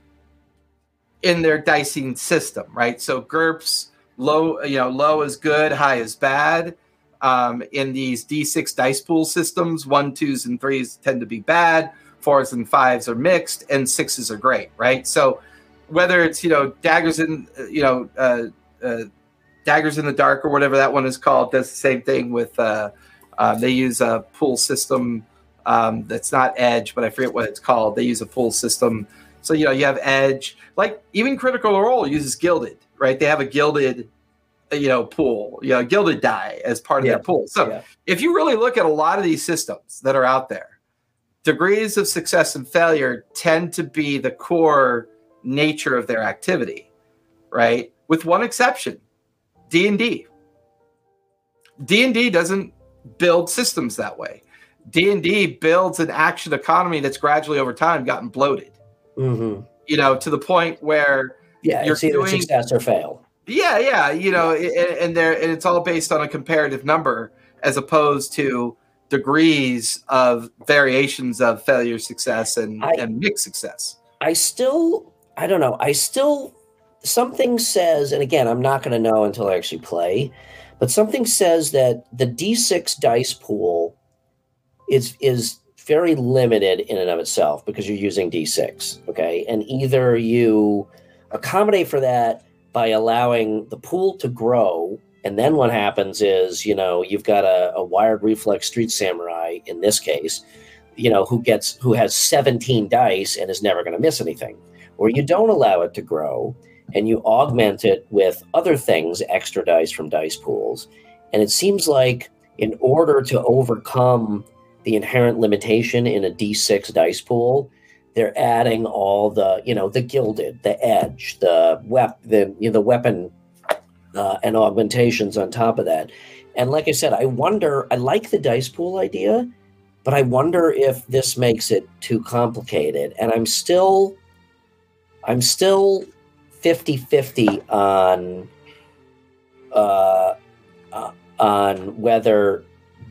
in their dicing system, right? So GURPS, low, you know, low is good, high is bad. Um, in these D6 dice pool systems, one, twos, and threes tend to be bad fours and fives are mixed and sixes are great right so whether it's you know daggers in you know uh, uh, daggers in the dark or whatever that one is called does the same thing with uh, uh, they use a pool system um, that's not edge but i forget what it's called. They use a pool system. So you know you have edge like even critical role uses gilded right? They have a gilded uh, you know pool you know gilded die as part of Yeah. their pool. So Yeah. if you really look at a lot of these systems that are out there degrees of success and failure tend to be the core nature of their activity right? With one exception d&d d&d doesn't build systems that way d&d builds an action economy that's gradually over time gotten bloated Mhm. you know to the point where yeah, You're it's either doing- success or fail. yeah yeah you know and, and there and it's all based on a comparative number as opposed to degrees of variations of failure success and, I- and mixed success I still, I don't know. I still, something says, and again, I'm not going to know until I actually play, but something says that the D6 dice pool is is very limited in and of itself because you're using D6. Okay, and either you accommodate for that by allowing the pool to grow. And then what happens is, you know, you've got a, a wired reflex street samurai in this case, you know, who gets who has 17 dice and is never going to miss anything. Or you don't allow it to grow and you augment it with other things, extra dice from dice pools. And it seems like in order to overcome the inherent limitation in a D6 dice pool, they're adding all the, you know, the gilded, the edge, the wep, the you know, the weapon uh, and augmentations on top of that. And like I said, I wonder. I like the dice pool idea, but I wonder if this makes it too complicated. And I'm still, I'm still 50-50 on, uh, uh, on whether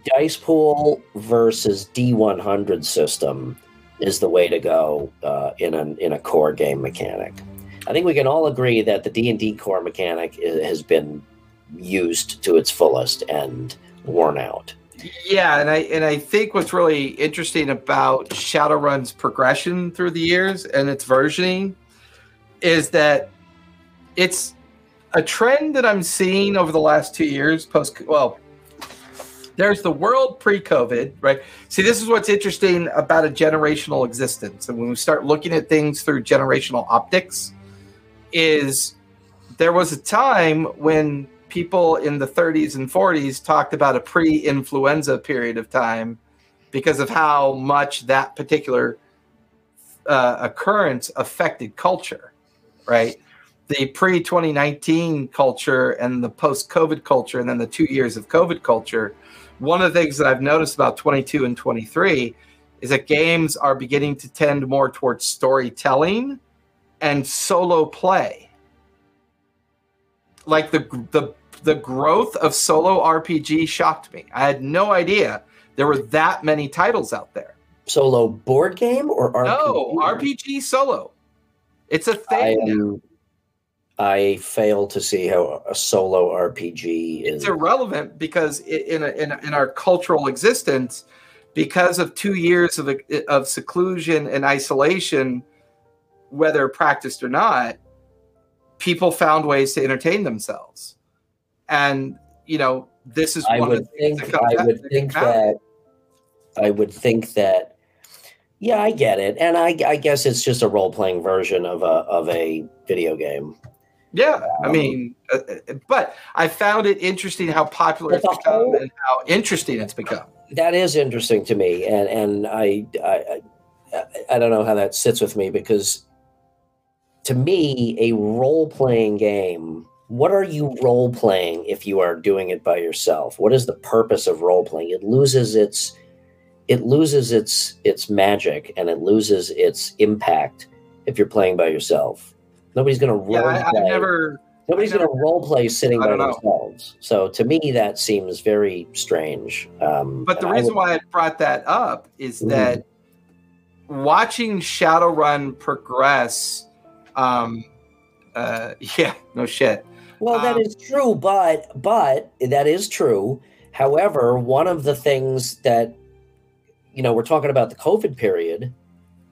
dice pool versus D100 system is the way to go uh, in a in a core game mechanic. I think we can all agree that the D and D core mechanic i- has been used to its fullest and worn out. yeah and i and i think what's really interesting about shadowrun's progression through the years and its versioning is that it's a trend that i'm seeing over the last two years post well there's the world pre-covid right? See this is what's interesting about a generational existence. And when we start looking at things through generational optics is there was a time when people in the 30s and 40s talked about a pre-influenza period of time because of how much that particular uh, occurrence affected culture right? The pre-2019 culture and the post-covid culture and then the two years of covid culture one of the things that i've noticed about 22 and 23 is that games are beginning to tend more towards storytelling and solo play like the the the growth of solo RPG shocked me. I had no idea there were that many titles out there. Solo board game or RPG? No, RPG solo. It's a thing. I fail to see how a solo RPG is. It's irrelevant because in a, in, a, in our cultural existence, because of two years of of seclusion and isolation, whether practiced or not, people found ways to entertain themselves, and you know this is I one would of the things think I would think that I would think that yeah, I get it, and I, I guess it's just a role playing version of a of a video game. Yeah, I Um, mean, uh, uh, but I found it interesting how popular it's become whole- and how interesting it's become. That is interesting to me, and and I I I, I don't know how that sits with me because to me, a role playing game. What are you role playing if you are doing it by yourself? What is the purpose of role playing? It loses its it loses its its magic and it loses its impact if you're playing by yourself. Nobody's going to Yeah, role I, I play. never. Nobody's going to role play sitting by know. themselves. So to me, that seems very strange. Um, But the I reason would- why I brought that up is Mhm. that watching Shadowrun progress, um, uh, yeah, no shit. Well, that Um, is true, but but that is true. However, one of the things that you know, we're talking about the COVID period,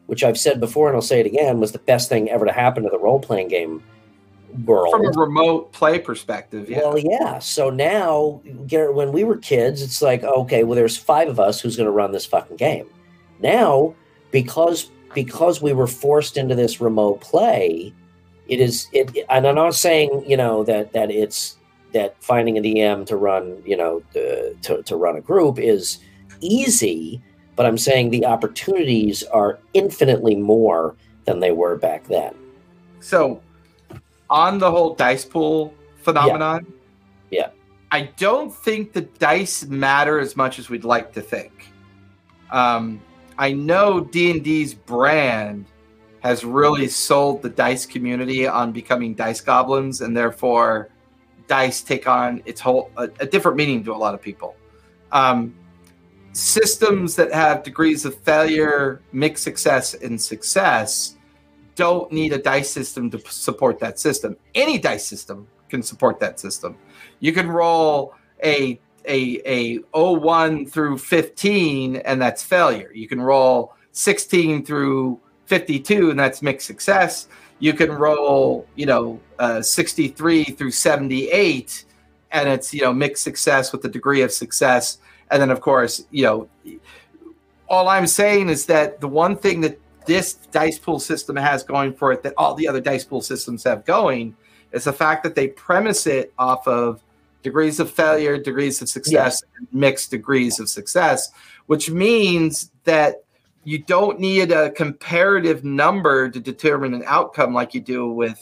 which I've said before and I'll say it again, was the best thing ever to happen to the role playing game world. From a remote play perspective, yeah. Well, yeah. So now, Garrett, when we were kids, it's like, okay, well, there's five of us who's going to run this fucking game. Now, because because we were forced into this remote play, it is it. And I'm not saying you know that that it's that finding a DM to run you know the, to to run a group is easy, but I'm saying the opportunities are infinitely more than they were back then. So, on the whole dice pool phenomenon, Yeah. I don't think the dice matter as much as we'd like to think. Um, I know D and D's brand has really sold the dice community on becoming dice goblins, and therefore, dice take on its whole a, a different meaning to a lot of people. Um, systems that have degrees of failure, mixed success, and success don't need a dice system to support that system. Any dice system can support that system. You can roll a a a 01 through 15 and that's failure. You can roll 16 through 52 and that's mixed success. You can roll, you know, uh, 63 through 78 and it's, you know, mixed success with the degree of success. And then of course, you know, all I'm saying is that the one thing that this dice pool system has going for it that all the other dice pool systems have going is the fact that they premise it off of degrees of failure, degrees of success, and mixed degrees of success, which means that you don't need a comparative number to determine an outcome like you do with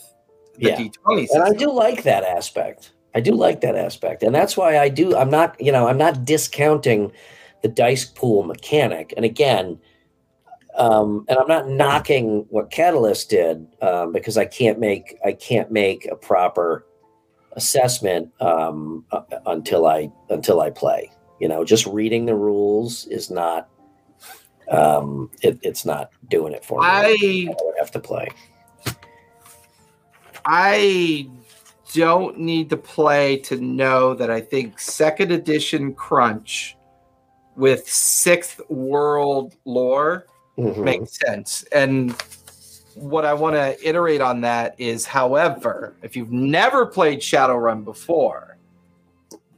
the Yeah. D20 and system. I do like that aspect. I do like that aspect, and that's why I do. I'm not, you know, I'm not discounting the dice pool mechanic. And again, um, and I'm not knocking what Catalyst did um, because I can't make I can't make a proper assessment um, uh, until I until I play. You know, just reading the rules is not. Um, it, it's not doing it for me. I I have to play. I don't need to play to know that I think second edition Crunch with sixth world lore Mhm. makes sense. And what I want to iterate on that is, however, if you've never played Shadowrun before,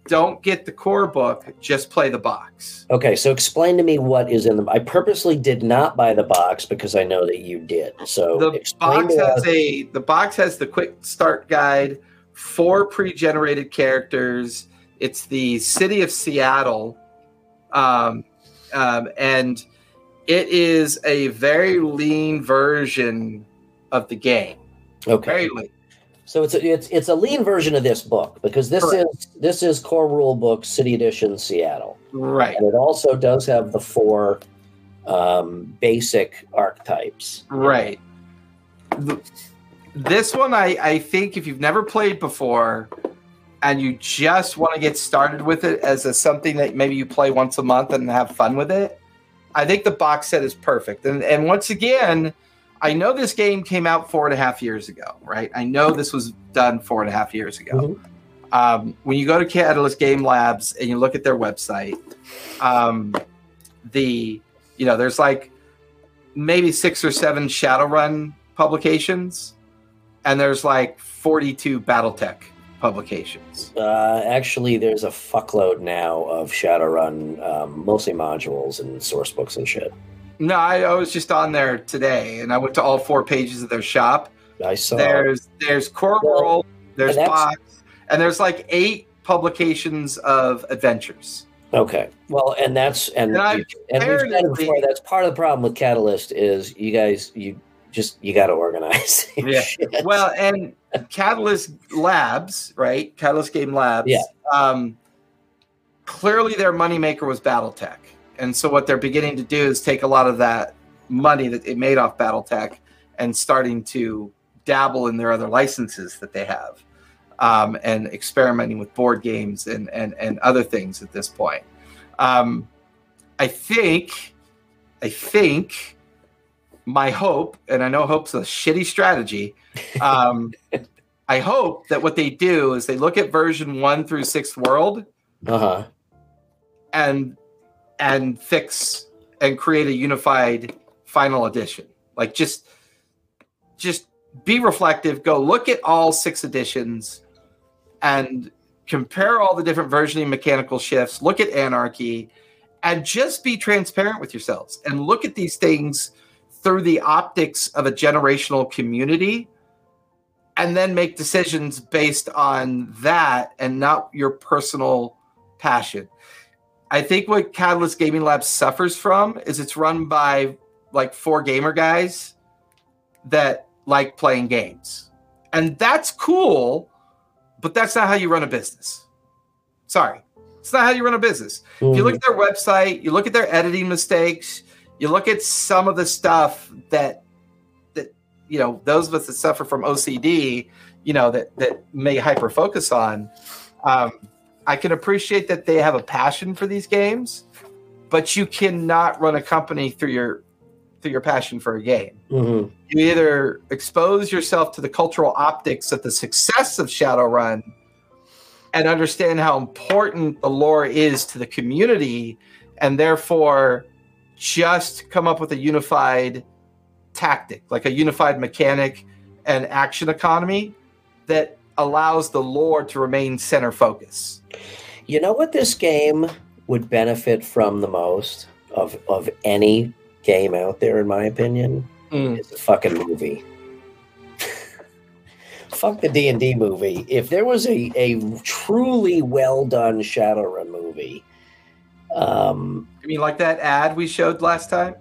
don't get the core book, just play the box. Okay, so explain to me what is in the. I purposely did not buy the box because I know that you did. So The box has a the box has the quick start guide, four pre-generated characters. It's the city of Seattle, um, um, and it is a very lean version of the game. okay. Very lean. So it's a, it's it's a lean version of this book because this Correct. is this is core rule book City Edition Seattle, Right. and it also does have the four um, basic archetypes. Right. The- This one, I, I think, if you've never played before and you just want to get started with it as a, something that maybe you play once a month and have fun with it, I think the box set is perfect. And, and once again, I know this game came out four and a half years ago, right? I know this was done four and a half years ago. Mhm. Um, when you go to Catalyst Game Labs and you look at their website, um, the you know there's like maybe six or seven Shadowrun publications, and there's like 42 BattleTech publications. Uh, actually, there's a fuckload now of Shadowrun, um, mostly modules and source books and shit. No, I, I was just on there today, and I went to all four pages of their shop. I saw. There's there's Core Well, World, there's and Box, and there's like eight publications of adventures. Okay. Well, and that's and And and we've said it before. That's part of the problem with Catalyst is you guys you just you got to organize. Yeah. shit. Well, and Catalyst Labs, right? Catalyst Game Labs. Yeah. Um, clearly, their moneymaker was BattleTech, and so what they're beginning to do is take a lot of that money that it made off BattleTech and starting to dabble in their other licenses that they have, um, and experimenting with board games and and and other things at this point. Um, I think, I think my hope, and I know hope's a shitty strategy. Um, I hope that what they do is they look at version one through sixth world uh huh. and and fix and create a unified final edition. Like just just be reflective. Go look at all six editions and compare all the different versioning mechanical shifts. Look at anarchy and just be transparent with yourselves and look at these things through the optics of a generational community and then make decisions based on that and not your personal passion. I think what Catalyst Gaming Lab suffers from is it's run by like four gamer guys that like playing games. And that's cool, but that's not how you run a business. Sorry. It's not how you run a business. If you look mm. at their website, you look at their editing mistakes, you look at some of the stuff that that you know those of us that suffer from OCD, you know that that may hyper focus on. Um, I can appreciate that they have a passion for these games, but you cannot run a company through your through your passion for a game. Mhm. You either expose yourself to the cultural optics of the success of Shadowrun and understand how important the lore is to the community, and therefore just come up with a unified tactic, like a unified mechanic and action economy that allows the lore to remain center focus. You know what this game would benefit from the most of of any game out there, in my opinion, mm. is a fucking movie. Fuck the D and D movie. If there was a, a truly well done Shadowrun movie, um, I mean, like that ad we showed last time.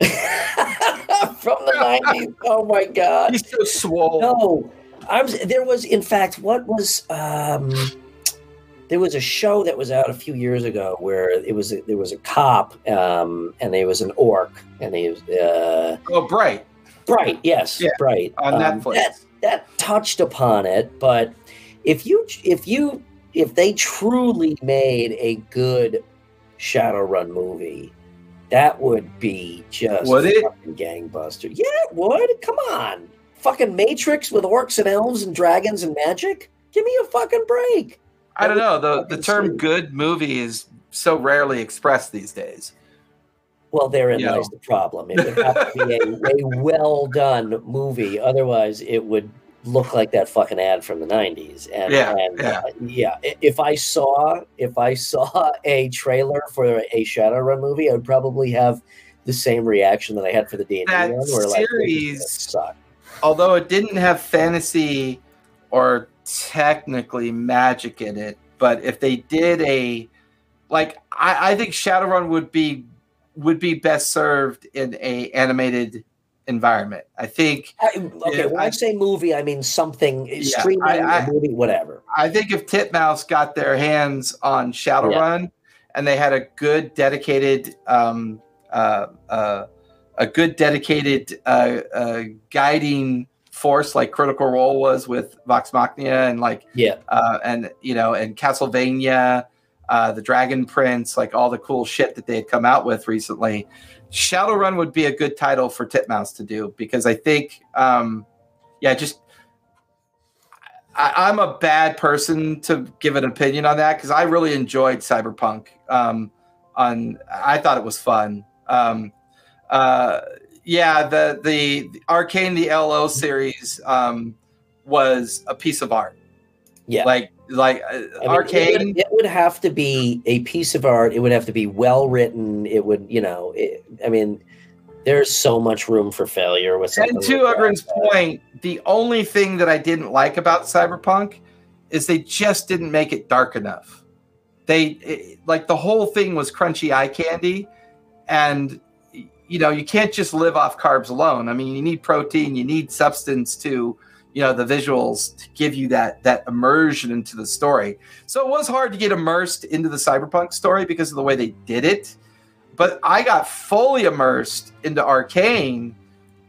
from the nineties. Oh my god! He's so swole. No, I was. There was, in fact, what was um, there was a show that was out a few years ago where it was a, there was a cop um, and there was an orc and he was uh, Oh, bright bright. Yes, Yeah, bright on Um, Netflix. That, that touched upon it, but if you if you if they truly made a good Shadowrun movie. That would be just Would it? fucking gangbuster. Yeah, it would. Come on. Fucking Matrix with orcs and elves and dragons and magic? Give me a fucking break. I don't know. The the term sweet. good movie is so rarely expressed these days. Well, therein Yeah. lies the problem. It would have to be a, a well done movie. Otherwise, it would look like that fucking ad from the 90s. And, Yeah, and yeah. uh, yeah. If I saw if I saw a trailer for a Shadowrun movie, I would probably have the same reaction that I had for the D&D That one where like series- suck. Although it didn't have fantasy or technically magic in it, but if they did a like I, I think Shadowrun would be would be best served in a animated environment. I think I, okay, Yeah, when I, I- say movie, I mean something streaming, I- I- a movie, whatever. I think if Titmouse got their hands on Shadowrun and they had a good dedicated um, uh, uh, a good dedicated uh, uh, guiding force like Critical Role was with Vox Machina and like Yeah. uh, and you know and Castlevania, uh, the Dragon Prince, like all the cool shit that they had come out with recently. Shadowrun would be a good title for Titmouse to do because I think, um, yeah, just I, I'm a bad person to give an opinion on that because I really enjoyed Cyberpunk um, on. I thought it was fun. Um, uh, yeah, the the, the Arcane the LO series um, was a piece of art. Yeah. Like like uh, I mean, Arcane. It would, it would have to be a piece of art. It would have to be well written. It would, you know, it, I mean, there's so much room for failure with. And to like Ugrin's point, the only thing that I didn't like about Cyberpunk is they just didn't make it dark enough. They it, like the whole thing was crunchy eye candy, and you know you can't just live off carbs alone. I mean, you need protein, you need substance to you know the visuals to give you that that immersion into the story. So it was hard to get immersed into the Cyberpunk story because of the way they did it. But I got fully immersed into Arcane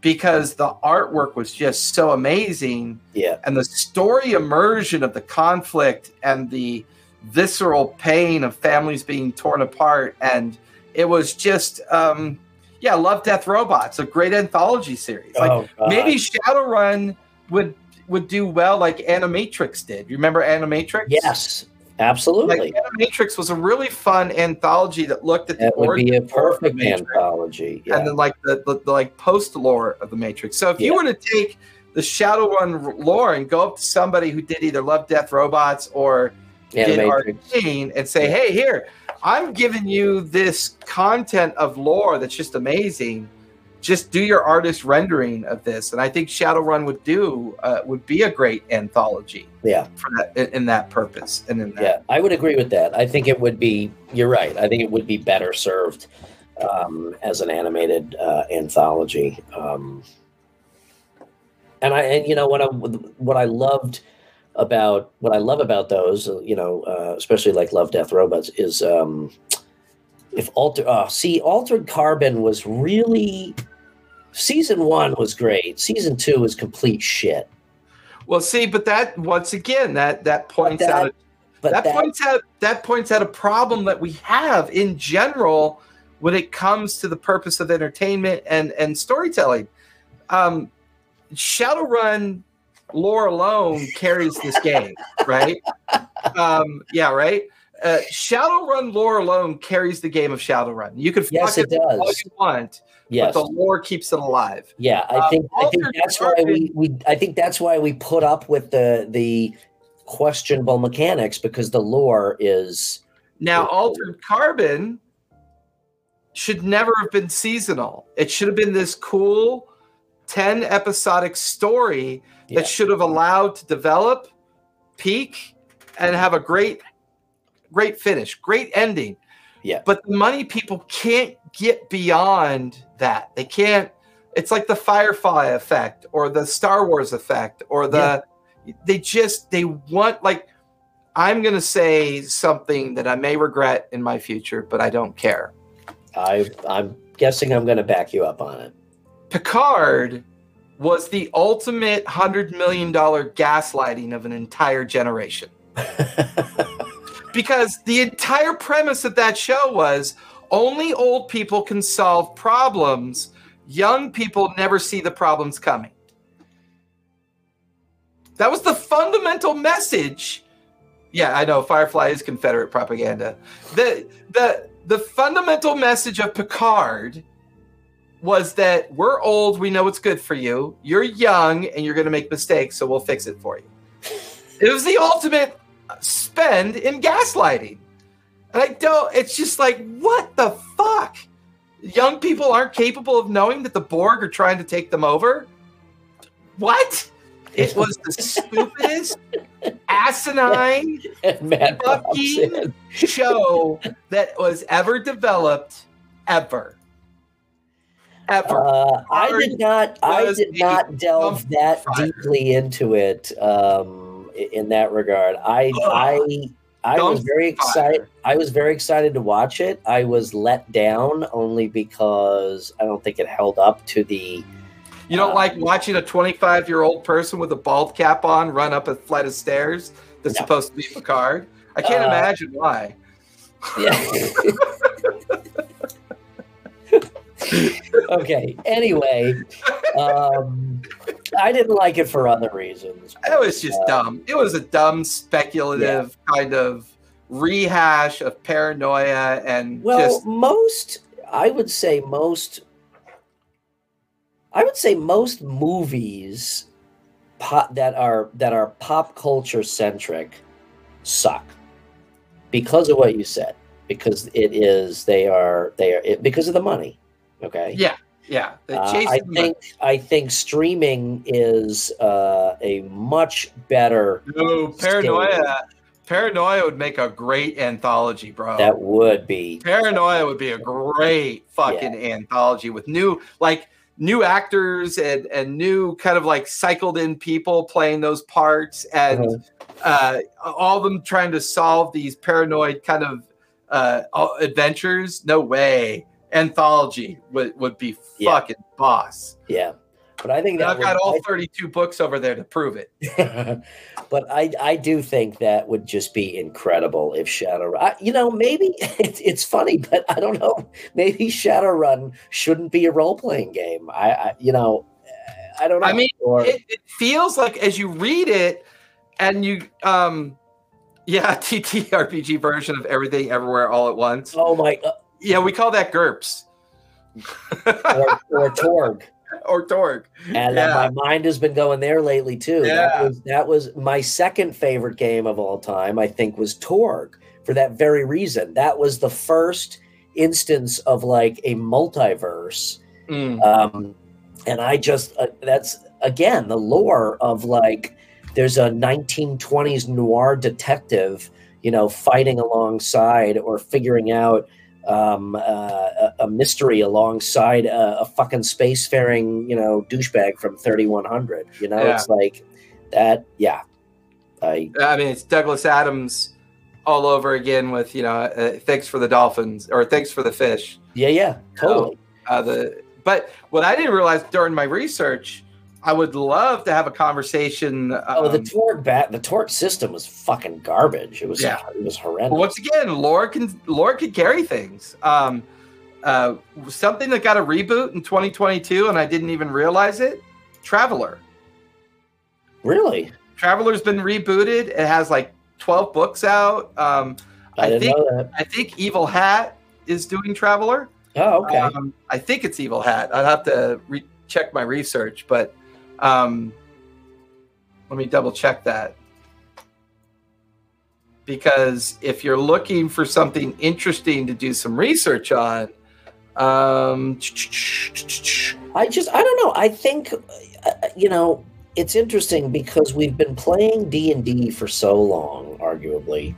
because the artwork was just so amazing Yeah. and the story immersion of the conflict and the visceral pain of families being torn apart and it was just um yeah love death robots a great anthology series like oh, maybe shadowrun would would do well like animatrix did you remember animatrix Yes, absolutely. like animatrix was a really fun anthology that looked at the that would be a perfect anthology. Yeah. and then like the, the, the like post lore of the Matrix. So if you Yeah. were to take the Shadowrun lore and go up to somebody who did either Love Death Robots or did. Arcane and say, "Hey, here, I'm giving you this content of lore that's just amazing. Just do your artist rendering of this." And I think Shadowrun would do uh, would be a great anthology Yeah. for that in, that purpose and in that. Yeah, I would agree with that. I think it would be. You're right. I think it would be better served um, as an animated uh, anthology. Um, and I, and you know, what I what I loved about what I love about those, you know, uh, especially like Love, Death, Robots, is um, if alter. Uh, see, Altered Carbon was really season one was great. Season two was complete shit. Well, see, but that once again that that points that- out that, that, points out that points out a problem that we have in general when it comes to the purpose of entertainment and and storytelling. Um, Shadowrun lore alone carries this game, right? Um, yeah, right. Uh, Shadowrun lore alone carries the game of Shadowrun. You can Yes, fuck it all does. you want, yes, but the lore keeps it alive. Yeah, I Um, think I think that's why we, we I think that's why we put up with the the questionable mechanics because the lore is Now. Altered Carbon should never have been seasonal. It should have been this cool 10 episodic story Yeah. that should have allowed to develop, peak, and have a great, great finish, great ending. Yeah. But the money people can't get beyond that. They can't. It's like the Firefly effect or the Star Wars effect or the. They just they want like I'm going to say something that I may regret in my future, but I don't care. I I'm guessing I'm going to back you up on it. Picard was the ultimate $100 million gaslighting of an entire generation. Because the entire premise of that show was only old people can solve problems, young people never see the problems coming. That was the fundamental message. Yeah, I know Firefly is Confederate propaganda. The the the fundamental message of Picard was that we're old, we know what's good for you. You're young and you're going to make mistakes, so we'll fix it for you. It was the ultimate spend in gaslighting. And I don't, it's just like, what the fuck? Young people aren't capable of knowing that the Borg are trying to take them over? What? It was the stupidest, asinine Fucking- show that was ever developed, ever. Ever. Uh, I did not. I did not delve that fire. deeply into it. Um, in that regard, I Ugh. I I was very excited. I was very excited to watch it. I was let down only because I don't think it held up to the. You don't Uh, like watching a 25 year old person with a bald cap on run up a flight of stairs that's No. supposed to be Picard? I can't Uh, imagine why. Yeah. okay. Anyway, um, I didn't like it for other reasons. It was just Uh, dumb. It was a dumb, speculative kind of rehash of paranoia and Well, just most I would say most I would say most movies pop, that are that are pop culture centric suck because of what you said because it is they are they are it, because of the money okay yeah, yeah. The Uh, I of the- think I think streaming is uh, a much better no paranoia. Paranoia would make a great anthology, bro. that would be Paranoia would be a great fucking anthology with new like new actors and and new kind of like cycled in people playing those parts and Mhm. uh, all of them trying to solve these paranoid kind of uh, adventures. No way. Anthology would, would be Yeah. fucking boss. yeah. But I think that I've got would- all I 32 books over there to prove it. but I I do think that would just be incredible if Shadowrun. You know, maybe it's it's funny, but I don't know. Maybe Shadowrun shouldn't be a role playing game. I, I you know, I don't know. I mean, or, It, it feels like as you read it and you, um, yeah, TTRPG version of everything everywhere all at once. oh my, Yeah, we call that GURPS or, or Torg. or Torg. And uh, Yeah. my mind has been going there lately too. Yeah. That was that was my second favorite game of all time. I think was Torg for that very reason. That was the first instance of like a multiverse Mm. um, and I just uh, that's again the lore of like there's a 1920s noir detective, you know, fighting alongside or figuring out um, uh, a, mystery alongside a, a fucking spacefaring, you know, douchebag from 3100. You know, Yeah. it's like that. Yeah, I I mean, it's Douglas Adams all over again with you know, uh, thanks for the dolphins or thanks for the fish. yeah yeah totally. Uh, the but what I didn't realize during my research, I would love to have a conversation. Um, oh, the torque bat, the Torg system was fucking garbage. It was Yeah. it was horrendous. But once again, Laura can Laura can carry things. Um, uh, something that got a reboot in 2022, and I didn't even realize it. Traveller. really? Traveller's been rebooted. It has like 12 books out. Um, I, I think-. I think Evil Hat is doing Traveller. Oh, okay. Um, I think it's Evil Hat. I'd have to re- check my research, but um, let me double check that. Because if you're looking for something interesting to do some research on, um, I just I don't know. I think uh, you know it's interesting because we've been playing D and D for so long, arguably,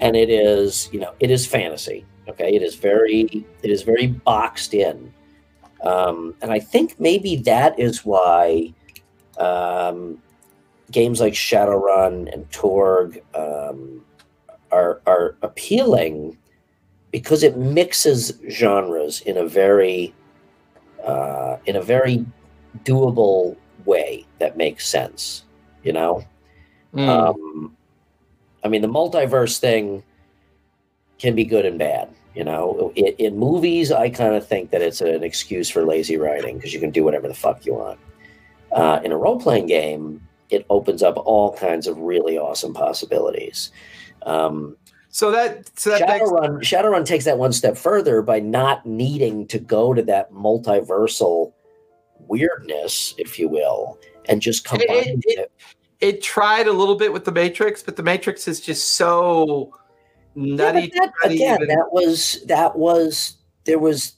and it is you know it is fantasy. Okay, it is very it is very boxed in, um, and I think maybe that is why um, games like Shadowrun and Torg um, are are appealing because it mixes genres in a very uh, in a very doable way that makes sense. You know, mm, um, I mean, the multiverse thing can be good and bad. You know, in, in movies, I kind of think that it's an excuse for lazy writing because you can do whatever the fuck you want. Uh, in a role playing game, it opens up all kinds of really awesome possibilities. Um, so that so that Shadowrun, Shadowrun takes that one step further by not needing to go to that multiversal weirdness, if you will, and just It- it- combine it- it. it tried a little bit with the Matrix, but the Matrix is just so nutty. but that, again, even- that was that was there was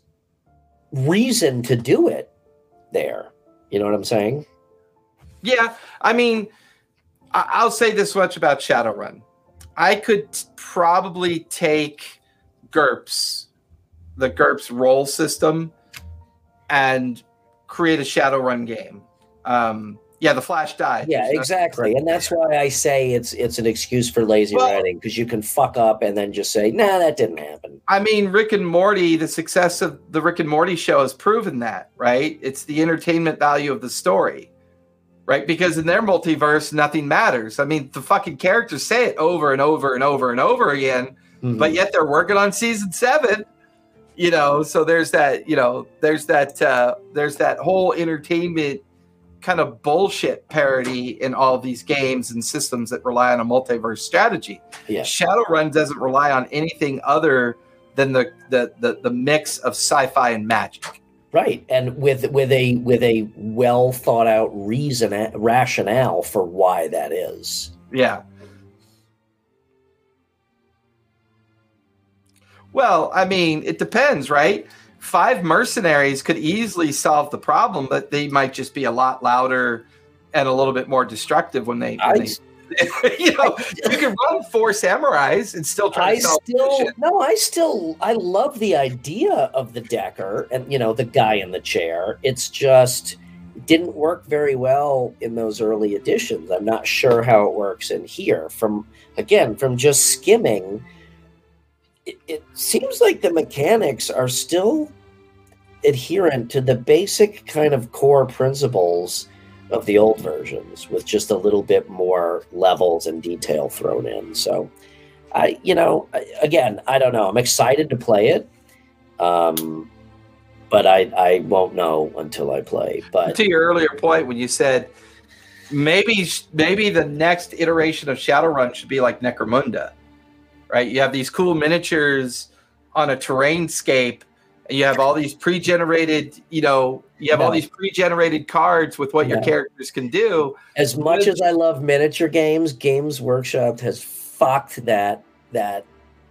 reason to do it there. You know what I'm saying? Yeah, I mean, I- I'll say this much about Shadowrun. I could t- probably take GURPS, the GURPS roll system, and create a Shadowrun game. Um, yeah, the Flash died. Yeah, exactly. And that's why I say it's it's an excuse for lazy Well- writing because you can fuck up and then just say, "Nah, that didn't happen." I mean, Rick and Morty, the success of the Rick and Morty show has proven that, right? It's the entertainment value of the story, right? Because in their multiverse, nothing matters. I mean, the fucking characters say it over and over and over and over again, but Mhm. yet they're working on season seven. You know, so there's that. You know, there's that. Uh, there's that whole entertainment kind of bullshit parody in all these games and systems that rely on a multiverse strategy. Yeah. Shadowrun doesn't rely on anything other than the the the, the mix of sci-fi and magic. Right, and with with a with a well thought out reason rationale for why that is. Yeah. Well, I mean, it depends, right? Five mercenaries could easily solve the problem, but they might just be a lot louder and a little bit more destructive when they. When they you know, you can run four samurais and still try I to solve still no, I still I love the idea of the decker and you know the guy in the chair. It's just didn't work very well in those early editions. I'm not sure how it works in here. From again, from just skimming, it, it seems like the mechanics are still adherent to the basic kind of core principles of the old versions with just a little bit more levels and detail thrown in. So, I, you know, again, I don't know. I'm excited to play it, um, but I, I won't know until I play. But to your earlier point, when you said maybe maybe the next iteration of Shadowrun should be like Necromunda, right? You have these cool miniatures on a terrain scape and you have all these pre-generated you know you have all these pre-generated cards with what your characters can do. As much as i love miniature games games workshop has fucked that that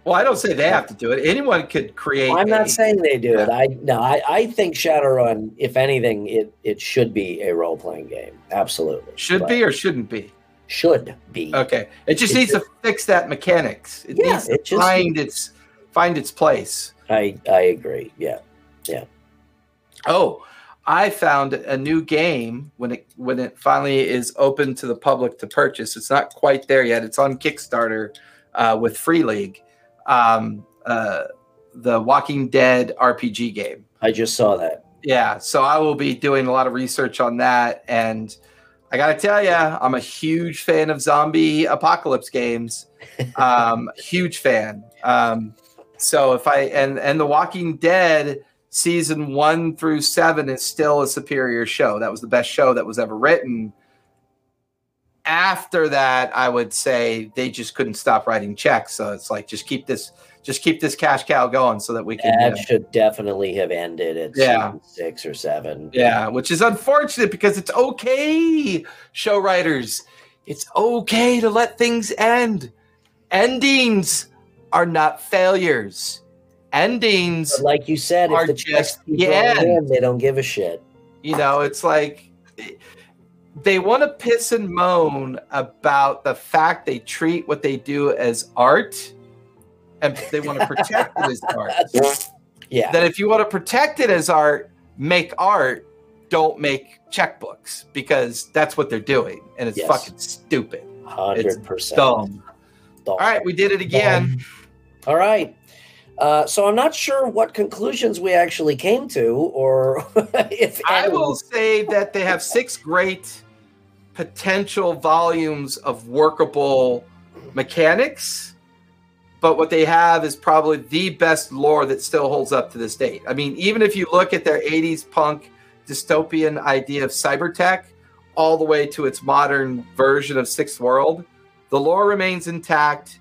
well i don't say they have to do it. Anyone could create i'm not saying they do it. I no I, I think shadowrun if anything it it should be a role-playing game. Absolutely. Should but be or shouldn't be should be okay it just it needs should. to fix that mechanics it yeah, needs to it just, find its find its place I I agree. Yeah, yeah. Oh, I found a new game when it when it finally is open to the public to purchase. It's not quite there yet. It's on Kickstarter uh, with Free League, um, uh, the Walking Dead RPG game. I just saw that. Yeah, so I will be doing a lot of research on that, and I got to tell you, I'm a huge fan of zombie apocalypse games. Um, huge fan. Um, so if I and and The Walking Dead season one through seven is still a superior show. That was the best show that was ever written. After that, I would say they just couldn't stop writing checks. So it's like just keep this just keep this cash cow going so that we can. That uh, should definitely have ended at yeah. six or seven. Yeah, which is unfortunate because it's okay, show writers. It's okay to let things end. Endings are not failures. Endings, but like you said, are just yeah, they don't give a shit. You know, it's like they want to piss and moan about the fact they treat what they do as art, and they want to protect it as art. Yeah. That if you want to protect it as art, make art. Don't make checkbooks because that's what they're doing, and it's yes. fucking stupid. Hundred percent dumb. All right, we did it again. Dumb. All right. Uh, so I'm not sure what conclusions we actually came to, or if I will say that they have six great potential volumes of workable mechanics, but what they have is probably the best lore that still holds up to this date. I mean, even if you look at their 80s punk dystopian idea of cybertech all the way to its modern version of Sixth World, the lore remains intact.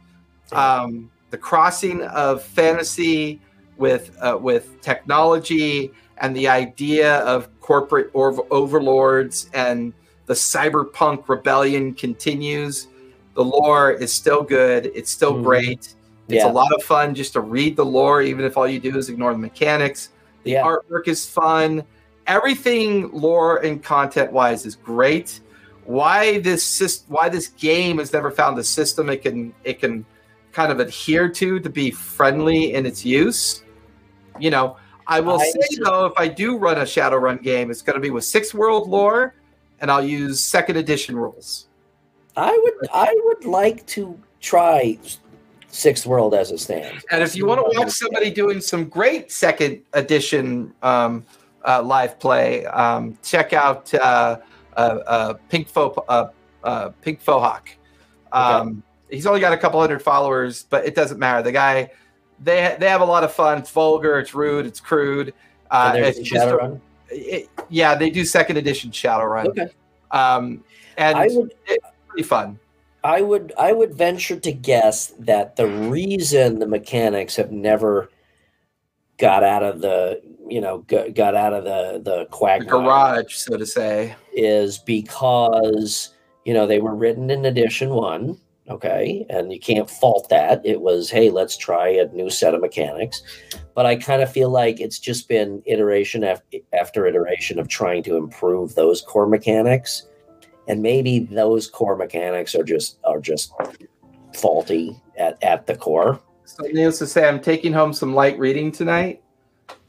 Um, the crossing of fantasy with uh, with technology and the idea of corporate or- overlords and the cyberpunk rebellion continues. The lore is still good. It's still mm-hmm. great. It's yeah. a lot of fun just to read the lore, even if all you do is ignore the mechanics. The yeah. artwork is fun. Everything lore and content wise is great. Why this why this game has never found a system it can it can kind of adhere to to be friendly in its use. You know, I will I say though, if I do run a Shadowrun game, it's going to be with six world lore, and I'll use second edition rules. I would I would like to try sixth world as it stands. And if you want to watch somebody doing some great second edition um, uh, live play, um, check out uh, uh, uh Pink Fo uh, uh, Pink Fohawk. Um, okay he's only got a couple hundred followers, but it doesn't matter. The guy, they they have a lot of fun. It's vulgar, it's rude, it's crude. Uh, it's just a, it, yeah, they do second edition Shadowrun. Okay. Um, and would it's pretty fun. I would I would venture to guess that the reason the mechanics have never got out of the you know got, out of the the The quagmire garage, so to say. is because you know they were written in edition one okay? And you can't fault that. It was hey let's try a new set of mechanics. But i kind of feel like it's just been iteration af- after iteration of trying to improve those core mechanics and maybe those core mechanics are just are just faulty at, at the core So needless to say, I'm taking home some light reading tonight.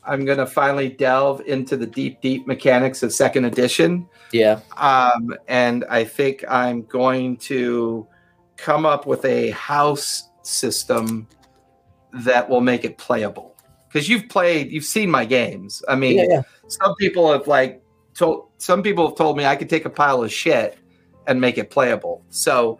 I'm gonna finally delve into the deep, deep mechanics of second edition. yeah Um, and I think I'm going to come up with a house system that will make it playable. Because you've played, you've seen my games. I mean, yeah, yeah. some people have like told some people have told me I could take a pile of shit and make it playable. So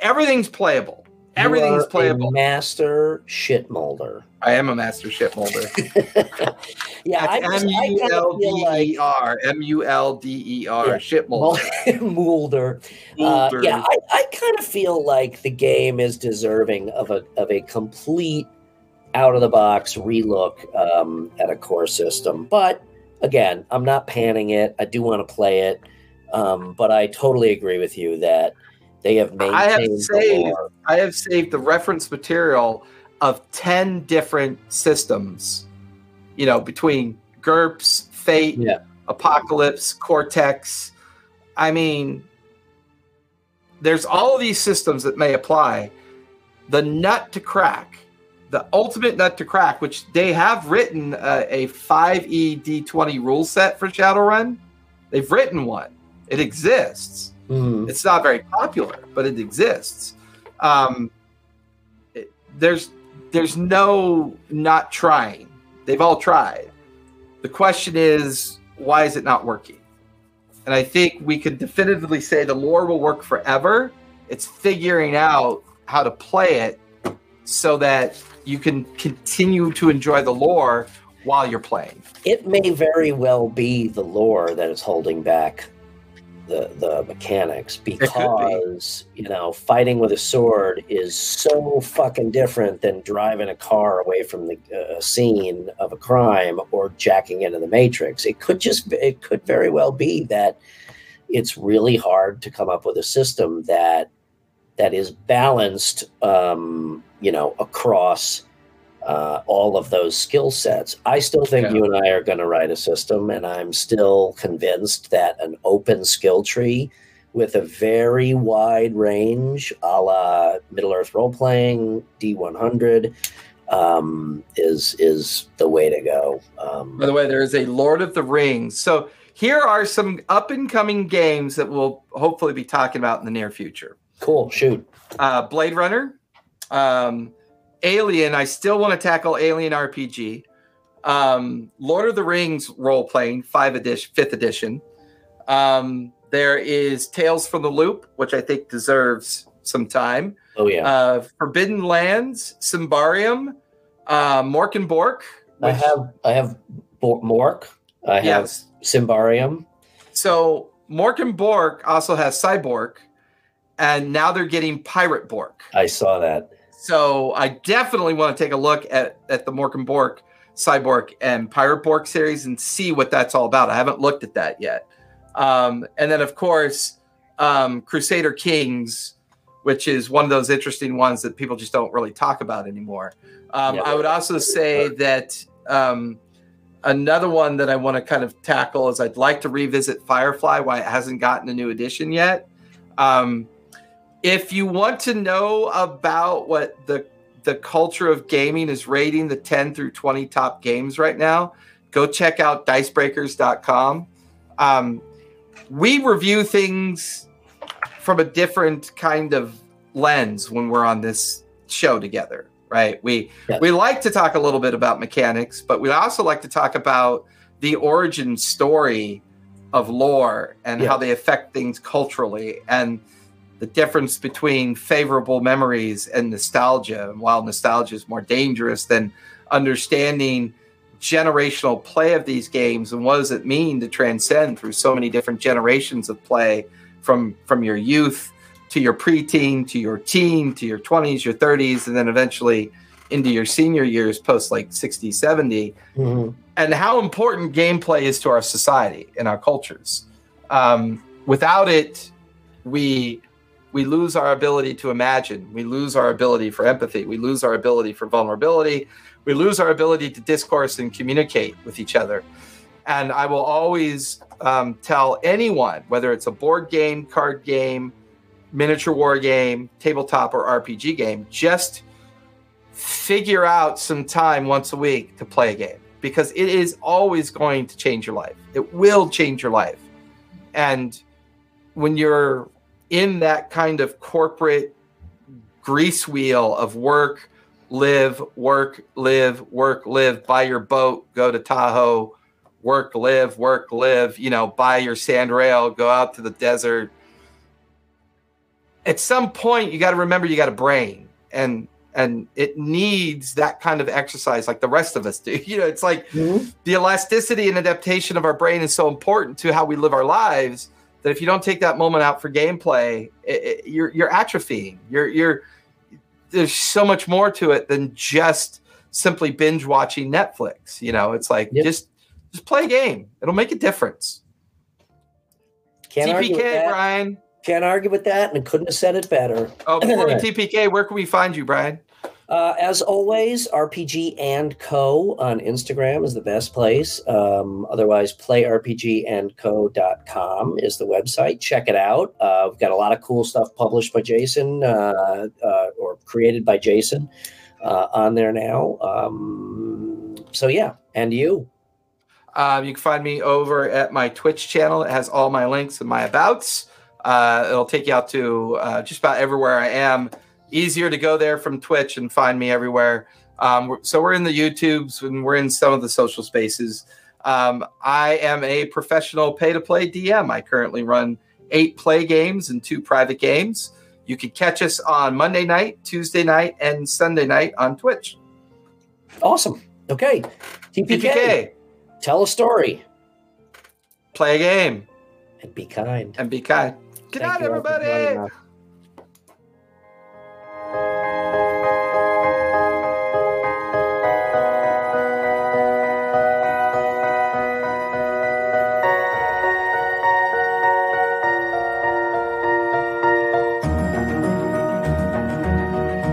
everything's playable. Everything's playable. master shit molder I am a master shit molder. yeah I, That's just- M U L D E R. M U L D E. R. Shit molder. Mulder. Uh, Molder. yeah, I, I kind of feel like the game is deserving of a of a complete out of the box relook um, at a core system. But again, I'm not panning it. I do want to play it, um, but I totally agree with you that they have maintained I have saved-. I have saved the reference material of 10 different systems, you know, between GURPS, Fate, Yeah. Apocalypse, Cortex. I mean, there's all of these systems that may apply. The nut to crack, the ultimate nut to crack, which they have written uh, a 5e D20 rule set for Shadowrun. They've written one, it exists. Mhm. It's not very popular, but it exists. Um, it- there's there's no not trying. They've all tried. The question is, why is it not working? And I think we could definitively say the lore will work forever. It's figuring out how to play it so that you can continue to enjoy the lore while you're playing. It may very well be the lore that is holding back the the mechanics could be. because you know fighting with a sword is so fucking different than driving a car away from the uh, scene of a crime or jacking into the matrix. It could just it could very well be that it's really hard to come up with a system that that is balanced um, you know across uh, all of those skill sets. I still think Yeah. you and I are going to write a system, and I'm still convinced that an open skill tree with a very wide range, a la Middle Earth role playing, D100, um, is is the way to go. Um, By the way, there is a Lord of the Rings. So here are some up and coming games that we'll hopefully be talking about in the near future. Cool, shoot. Uh, Blade Runner, um, Alien. I still want to tackle Alien RPG. Um, Lord of the Rings role playing, five edition, fifth edition. Um, there is Tales from the Loop, which I think deserves some time. Oh yeah, Uh, Forbidden Lands, Symbaroum, uh, Mork and Borg. I have I have Mork. I have yes. Symbaroum. So Mork and Borg also has Cyborg, and now they're getting Pirate Borg. I saw that. So I definitely want to take a look at, at the Mork and Borg, Cyborg, and Pirate Borg series and see what that's all about. I haven't looked at that yet. Um, and then, of course, um, Crusader Kings, which is one of those interesting ones that people just don't really talk about anymore. Um, Yeah. I would also say that um, another one that I want to kind of tackle is I'd like to revisit Firefly, why it hasn't gotten a new edition yet. Um, if you want to know about what the the culture of gaming is rating the 10 through 20 top games right now, go check out dicebreakers.com. Um, we review things from a different kind of lens when we're on this show together, right? We Yes. we like to talk a little bit about mechanics, but we also like to talk about the origin story of lore and Yeah. how they affect things culturally and the difference between favorable memories and nostalgia. And while nostalgia is more dangerous than understanding generational play of these games and what does it mean to transcend through so many different generations of play from from your youth to your preteen to your teen to your 20s your 30s and then eventually into your senior years post like 60 70 Mm-hmm. and how important gameplay is to our society and our cultures um, without it we we lose our ability to imagine. We lose our ability for empathy. We lose our ability for vulnerability. We lose our ability to discourse and communicate with each other. And i will always um, tell anyone whether it's a board game card game miniature war game tabletop or rpg game just figure out some time once a week to play a game. Because it is always going to change your life. It will change your life. And when you're in that kind of corporate grease wheel of work, live, work, live, work, live, buy your boat, go to Tahoe, work, live, work, live, you know, buy your sand rail, go out to the desert. At some point, you got to remember you got a brain and and it needs that kind of exercise like the rest of us do. You know, it's like Mm-hmm. the elasticity and adaptation of our brain is so important to how we live our lives that if you don't take that moment out for gameplay, it, it- you're you're atrophying. You're you're there's so much more to it than just simply binge watching Netflix. You know, it's like Yep. just just play a game. It'll make a difference. Can't TPK. Brian. Can't argue with that, and couldn't have said it better. Oh, before TPK, where can we find you, Brian? Uh, as always, RPG and Co on Instagram is the best place. Um, otherwise, playrpgandco.com is the website. Check it out. Uh, we've got a lot of cool stuff published by Jason uh, uh, or created by Jason uh, on there now. Um, so, yeah. And you? Um, you can find me over at my Twitch channel. It has all my links and my abouts. Uh, it'll take you out to just about everywhere I am. Easier to go there from Twitch and find me everywhere. Um, so we're in the YouTubes and we're in some of the social spaces. Um, I am a professional pay to play DM. I currently run eight play games and two private games. You can catch us on Monday night, Tuesday night, and Sunday night on Twitch. Awesome. Okay. TPK, TPK, tell a story play a game and be kind. and be kind. Good Thank night, you all for everybody.